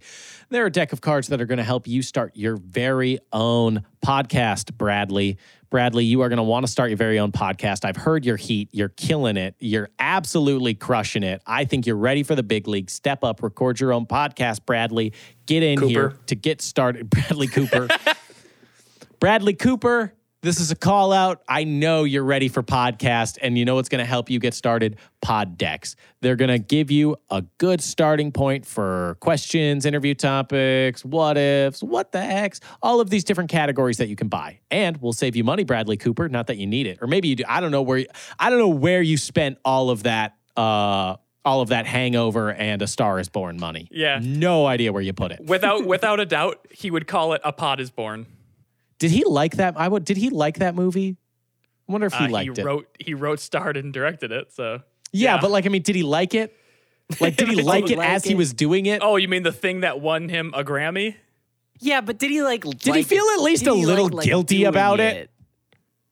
[SPEAKER 3] They're a deck of cards that are going to help you start your very own podcast, Bradley. Bradley, you are going to want to start your very own podcast. I've heard your heat. You're killing it. You're absolutely crushing it. I think you're ready for the big league. Step up, record your own podcast, Bradley. Get in here to get started. Bradley Cooper. Bradley Cooper, this is a call out. I know you're ready for podcast, and you know what's going to help you get started? Pod Decks. They're going to give you a good starting point for questions, interview topics, what ifs, what the heck's, all of these different categories that you can buy. And we'll save you money, Bradley Cooper. Not that you need it, or maybe you do. I don't know where. You, I don't know where you spent all of that. Uh, all of that hangover and a star is born money.
[SPEAKER 2] Yeah.
[SPEAKER 3] No idea where you put it.
[SPEAKER 2] Without, without a doubt, he would call it A Pod is Born.
[SPEAKER 3] Did he like that? I would. Did he like that movie? I wonder if he
[SPEAKER 2] Uh,
[SPEAKER 3] liked
[SPEAKER 2] he
[SPEAKER 3] it.
[SPEAKER 2] wrote, he wrote, starred, and directed it. So,
[SPEAKER 3] yeah,
[SPEAKER 2] yeah.
[SPEAKER 3] but like, I mean, did he like it? Like, did he like it
[SPEAKER 1] like
[SPEAKER 3] as he was doing it?
[SPEAKER 2] oh, you mean the thing that won him a Grammy?
[SPEAKER 1] Yeah, but did he like?
[SPEAKER 3] Did he feel at least a little guilty about it?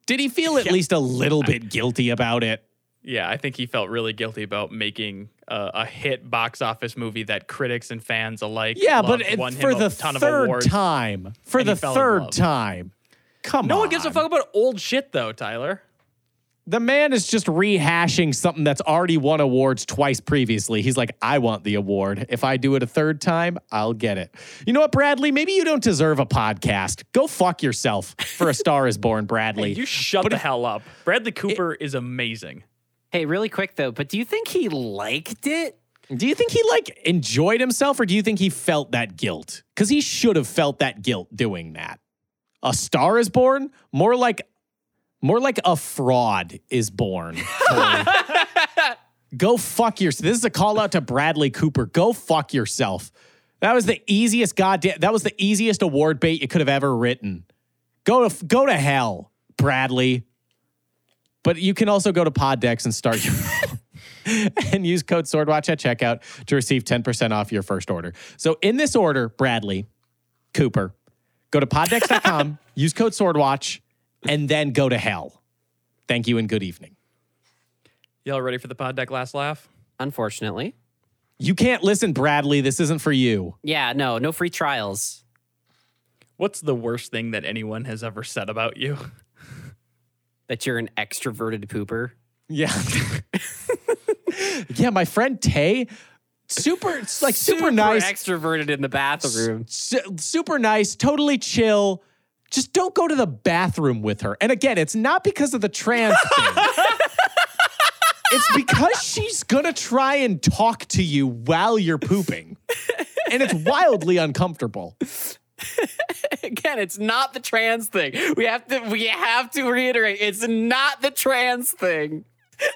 [SPEAKER 3] Did he feel at
[SPEAKER 2] Yeah.
[SPEAKER 3] least a little bit guilty about it?
[SPEAKER 2] Yeah, I think he felt really guilty about making uh, a hit box office movie that critics and fans alike.
[SPEAKER 3] Yeah, but it-
[SPEAKER 2] won
[SPEAKER 3] for
[SPEAKER 2] him
[SPEAKER 3] the
[SPEAKER 2] a ton of
[SPEAKER 3] third
[SPEAKER 2] awards.
[SPEAKER 3] time, for the
[SPEAKER 2] he fell in
[SPEAKER 3] third time, come
[SPEAKER 2] No
[SPEAKER 3] on.
[SPEAKER 2] No one gives a fuck about old shit though, Tyler.
[SPEAKER 3] The man is just rehashing something that's already won awards twice previously. He's like, I want the award. If I do it a third time, I'll get it. You know what, Bradley? Maybe you don't deserve a podcast. Go fuck yourself for A Star is Born, Bradley.
[SPEAKER 2] You shut
[SPEAKER 3] But
[SPEAKER 2] the
[SPEAKER 3] if-
[SPEAKER 2] hell up. Bradley Cooper is amazing.
[SPEAKER 1] Hey, really quick though, but do you think he liked it?
[SPEAKER 3] Do you think he like enjoyed himself or do you think he felt that guilt? Because he should have felt that guilt doing that. A star is born? More like more like a fraud is born. Go fuck yourself. This is a call out to Bradley Cooper. Go fuck yourself. That was the easiest goddamn that was the easiest award bait you could have ever written. Go to go to hell, Bradley. But you can also go to Poddex and start your and use code SWORDWATCH at checkout to receive 10% off your first order. So in this order, Bradley, Cooper, go to poddex.com, use code SWORDWATCH, and then go to hell. Thank you and good evening.
[SPEAKER 2] Y'all ready for the pod deck last laugh?
[SPEAKER 1] Unfortunately,
[SPEAKER 3] You can't listen, Bradley. This isn't for you.
[SPEAKER 1] yeah, no, no free trials.
[SPEAKER 2] What's the worst thing that anyone has ever said about you?
[SPEAKER 1] That you're an extroverted pooper.
[SPEAKER 3] Yeah. yeah, my friend Tay, super, like super, nice,
[SPEAKER 1] extroverted in the bathroom.
[SPEAKER 3] su- super nice, totally chill. Just don't go to the bathroom with her. And again, it's not because of the trans thing. it's because she's gonna try and talk to you while you're pooping. And it's wildly uncomfortable.
[SPEAKER 1] Again, it's not the trans thing. We have to we have to reiterate, it's not the trans thing.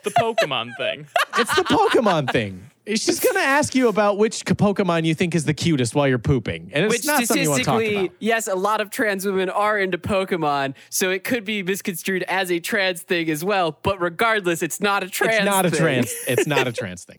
[SPEAKER 2] The Pokemon thing.
[SPEAKER 3] It's the Pokemon thing. She's gonna ask you about which Pokemon you think is the cutest while you're pooping. And it's
[SPEAKER 1] Which
[SPEAKER 3] not something you want to talk
[SPEAKER 1] statistically,
[SPEAKER 3] about.
[SPEAKER 1] yes, a lot of trans women are into Pokemon, so it could be misconstrued as a trans thing as well. But regardless, it's not a trans
[SPEAKER 3] It's not a
[SPEAKER 1] thing.
[SPEAKER 3] trans. It's not a trans thing.